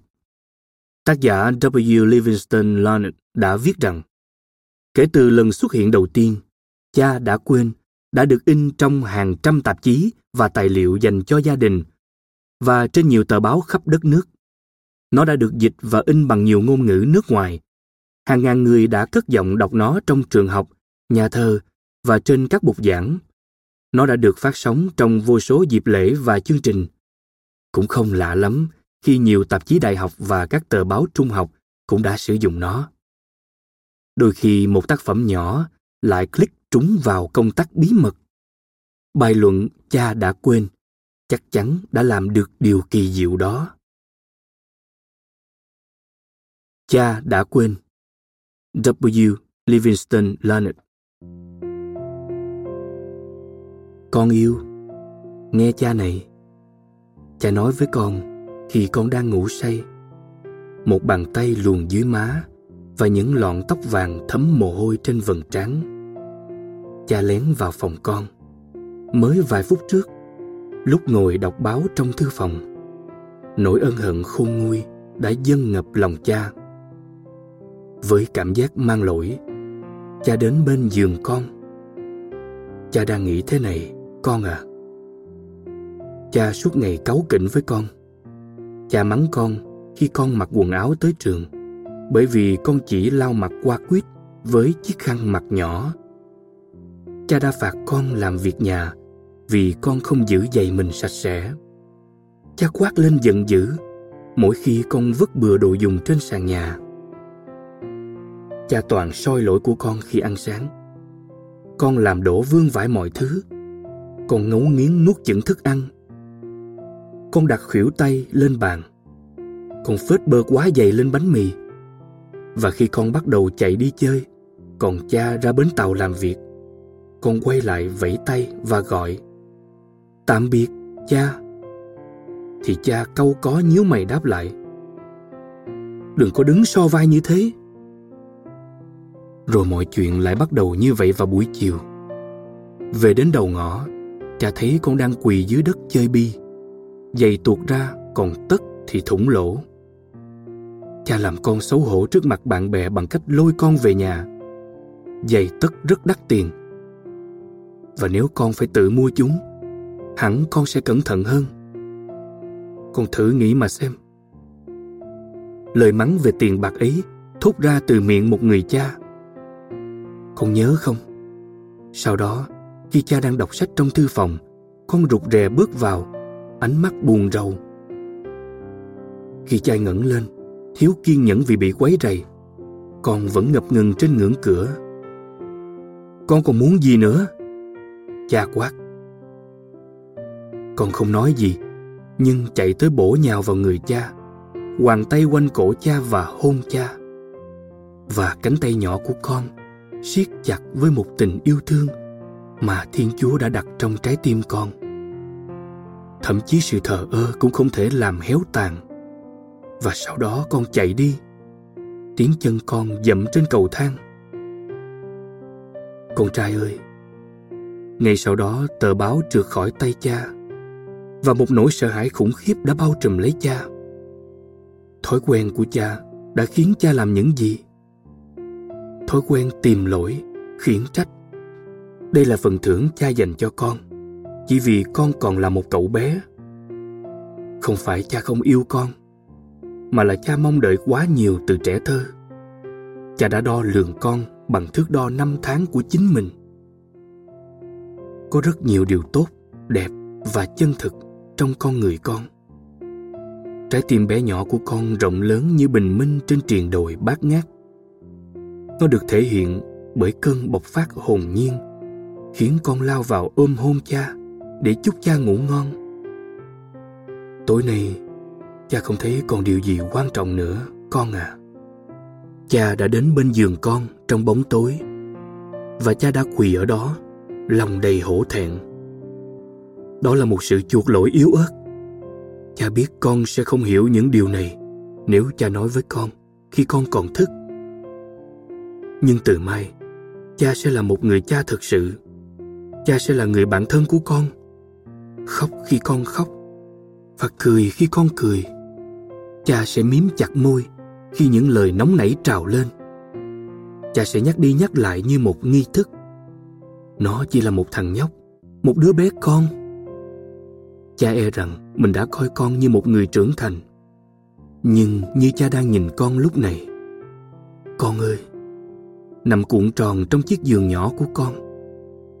Tác giả W. Livingston Larned đã viết rằng, kể từ lần xuất hiện đầu tiên, cha đã quên đã được in trong hàng trăm tạp chí và tài liệu dành cho gia đình và trên nhiều tờ báo khắp đất nước. Nó đã được dịch và in bằng nhiều ngôn ngữ nước ngoài. Hàng ngàn người đã cất giọng đọc nó trong trường học, nhà thờ và trên các bục giảng. Nó đã được phát sóng trong vô số dịp lễ và chương trình. Cũng không lạ lắm khi nhiều tạp chí đại học và các tờ báo trung học cũng đã sử dụng nó. Đôi khi một tác phẩm nhỏ lại click trúng vào công tác bí mật. Bài luận cha đã quên chắc chắn đã làm được điều kỳ diệu đó. Cha đã quên W. Livingston Leonard Con yêu, nghe cha này. Cha nói với con khi con đang ngủ say. Một bàn tay luồn dưới má và những lọn tóc vàng thấm mồ hôi trên vầng trán. Cha lén vào phòng con. Mới vài phút trước, lúc ngồi đọc báo trong thư phòng, nỗi ân hận khôn nguôi đã dâng ngập lòng cha. Với cảm giác mang lỗi, cha đến bên giường con. Cha đang nghĩ thế này, con à cha suốt ngày cáu kỉnh với con cha mắng con khi con mặc quần áo tới trường bởi vì con chỉ lau mặt qua quýt với chiếc khăn mặt nhỏ cha đã phạt con làm việc nhà vì con không giữ giày mình sạch sẽ. Cha quát lên giận dữ mỗi khi con vứt bừa đồ dùng trên sàn nhà. Cha toàn soi lỗi của con khi ăn sáng. Con làm đổ vương vãi mọi thứ. Con ngấu nghiến nuốt chửng thức ăn. Con đặt khuỷu tay lên bàn. Con phết bơ quá dày lên bánh mì. Và khi con bắt đầu chạy đi chơi, còn cha ra bến tàu làm việc con quay lại vẫy tay và gọi, tạm biệt, cha. Thì cha câu có nhíu mày đáp lại, đừng có đứng so vai như thế. Rồi mọi chuyện lại bắt đầu như vậy vào buổi chiều. Về đến đầu ngõ, cha thấy con đang quỳ dưới đất chơi bi. Giày tuột ra, còn tất thì thủng lỗ. Cha làm con xấu hổ trước mặt bạn bè bằng cách lôi con về nhà. Giày tất rất đắt tiền và nếu con phải tự mua chúng hẳn con sẽ cẩn thận hơn con thử nghĩ mà xem lời mắng về tiền bạc ấy thốt ra từ miệng một người cha con nhớ không sau đó khi cha đang đọc sách trong thư phòng, con rụt rè bước vào, ánh mắt buồn rầu. Khi cha ngẩng lên, thiếu kiên nhẫn vì bị quấy rầy, con vẫn ngập ngừng trên ngưỡng cửa. con còn muốn gì nữa? Cha quát. Con không nói gì, nhưng chạy tới bổ nhào vào người cha, hoàng tay quanh cổ cha và hôn cha. Và cánh tay nhỏ của con siết chặt với một tình yêu thương mà Thiên Chúa đã đặt trong trái tim con. Thậm chí sự thờ ơ cũng không thể làm héo tàn. Và sau đó con chạy đi. Tiếng chân con dậm trên cầu thang. Con trai ơi! Ngay sau đó tờ báo trượt khỏi tay cha và một nỗi sợ hãi khủng khiếp đã bao trùm lấy cha. Thói quen của cha đã khiến cha làm những gì? Thói quen tìm lỗi, khiển trách. Đây là phần thưởng cha dành cho con, chỉ vì con còn là một cậu bé. Không phải cha không yêu con, mà là cha mong đợi quá nhiều từ trẻ thơ. Cha đã đo lường con bằng thước đo năm tháng của chính mình. Có rất nhiều điều tốt, đẹp và chân thực trong con người con. Trái tim bé nhỏ của con rộng lớn như bình minh trên triền đồi bát ngát. Nó được thể hiện bởi cơn bộc phát hồn nhiên, khiến con lao vào ôm hôn cha để chúc cha ngủ ngon. Tối nay, cha không thấy còn điều gì quan trọng nữa, con à. Cha đã đến bên giường con trong bóng tối và cha đã quỳ ở đó, lòng đầy hổ thẹn. Đó là một sự chuộc lỗi yếu ớt. Cha biết con sẽ không hiểu những điều này nếu cha nói với con khi con còn thức. Nhưng từ mai, cha sẽ là một người cha thực sự. Cha sẽ là người bạn thân của con. Khóc khi con khóc và cười khi con cười. Cha sẽ miếm chặt môi khi những lời nóng nảy trào lên. Cha sẽ nhắc đi nhắc lại như một nghi thức nó chỉ là một thằng nhóc, một đứa bé con. Cha e rằng mình đã coi con như một người trưởng thành. Nhưng như cha đang nhìn con lúc này, con ơi, nằm cuộn tròn trong chiếc giường nhỏ của con.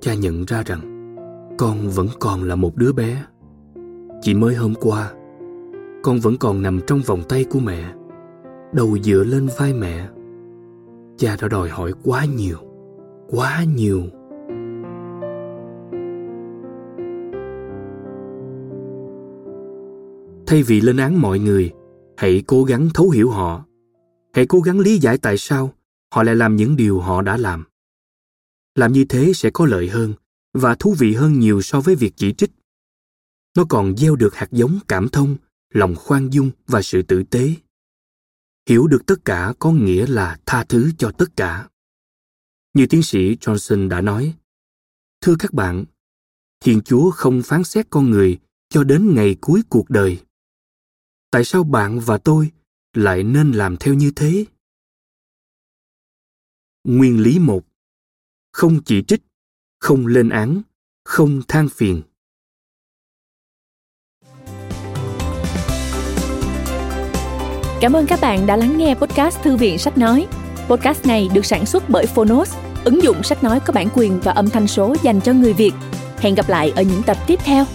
Cha nhận ra rằng con vẫn còn là một đứa bé. Chỉ mới hôm qua, con vẫn còn nằm trong vòng tay của mẹ, đầu dựa lên vai mẹ. Cha đã đòi hỏi quá nhiều quá nhiều. Thay vì lên án mọi người, hãy cố gắng thấu hiểu họ. Hãy cố gắng lý giải tại sao họ lại làm những điều họ đã làm. Làm như thế sẽ có lợi hơn và thú vị hơn nhiều so với việc chỉ trích. Nó còn gieo được hạt giống cảm thông, lòng khoan dung và sự tử tế. Hiểu được tất cả có nghĩa là tha thứ cho tất cả. Như tiến sĩ johnson đã nói, thưa các bạn, thiên chúa không phán xét con người cho đến ngày cuối cuộc đời tại sao bạn và tôi lại nên làm theo như thế nguyên lý một không chỉ trích không lên án không than phiền Cảm ơn các bạn đã lắng nghe podcast Thư viện Sách Nói. Podcast này được sản xuất bởi Phonos, ứng dụng sách nói có bản quyền và âm thanh số dành cho người Việt. Hẹn gặp lại ở những tập tiếp theo.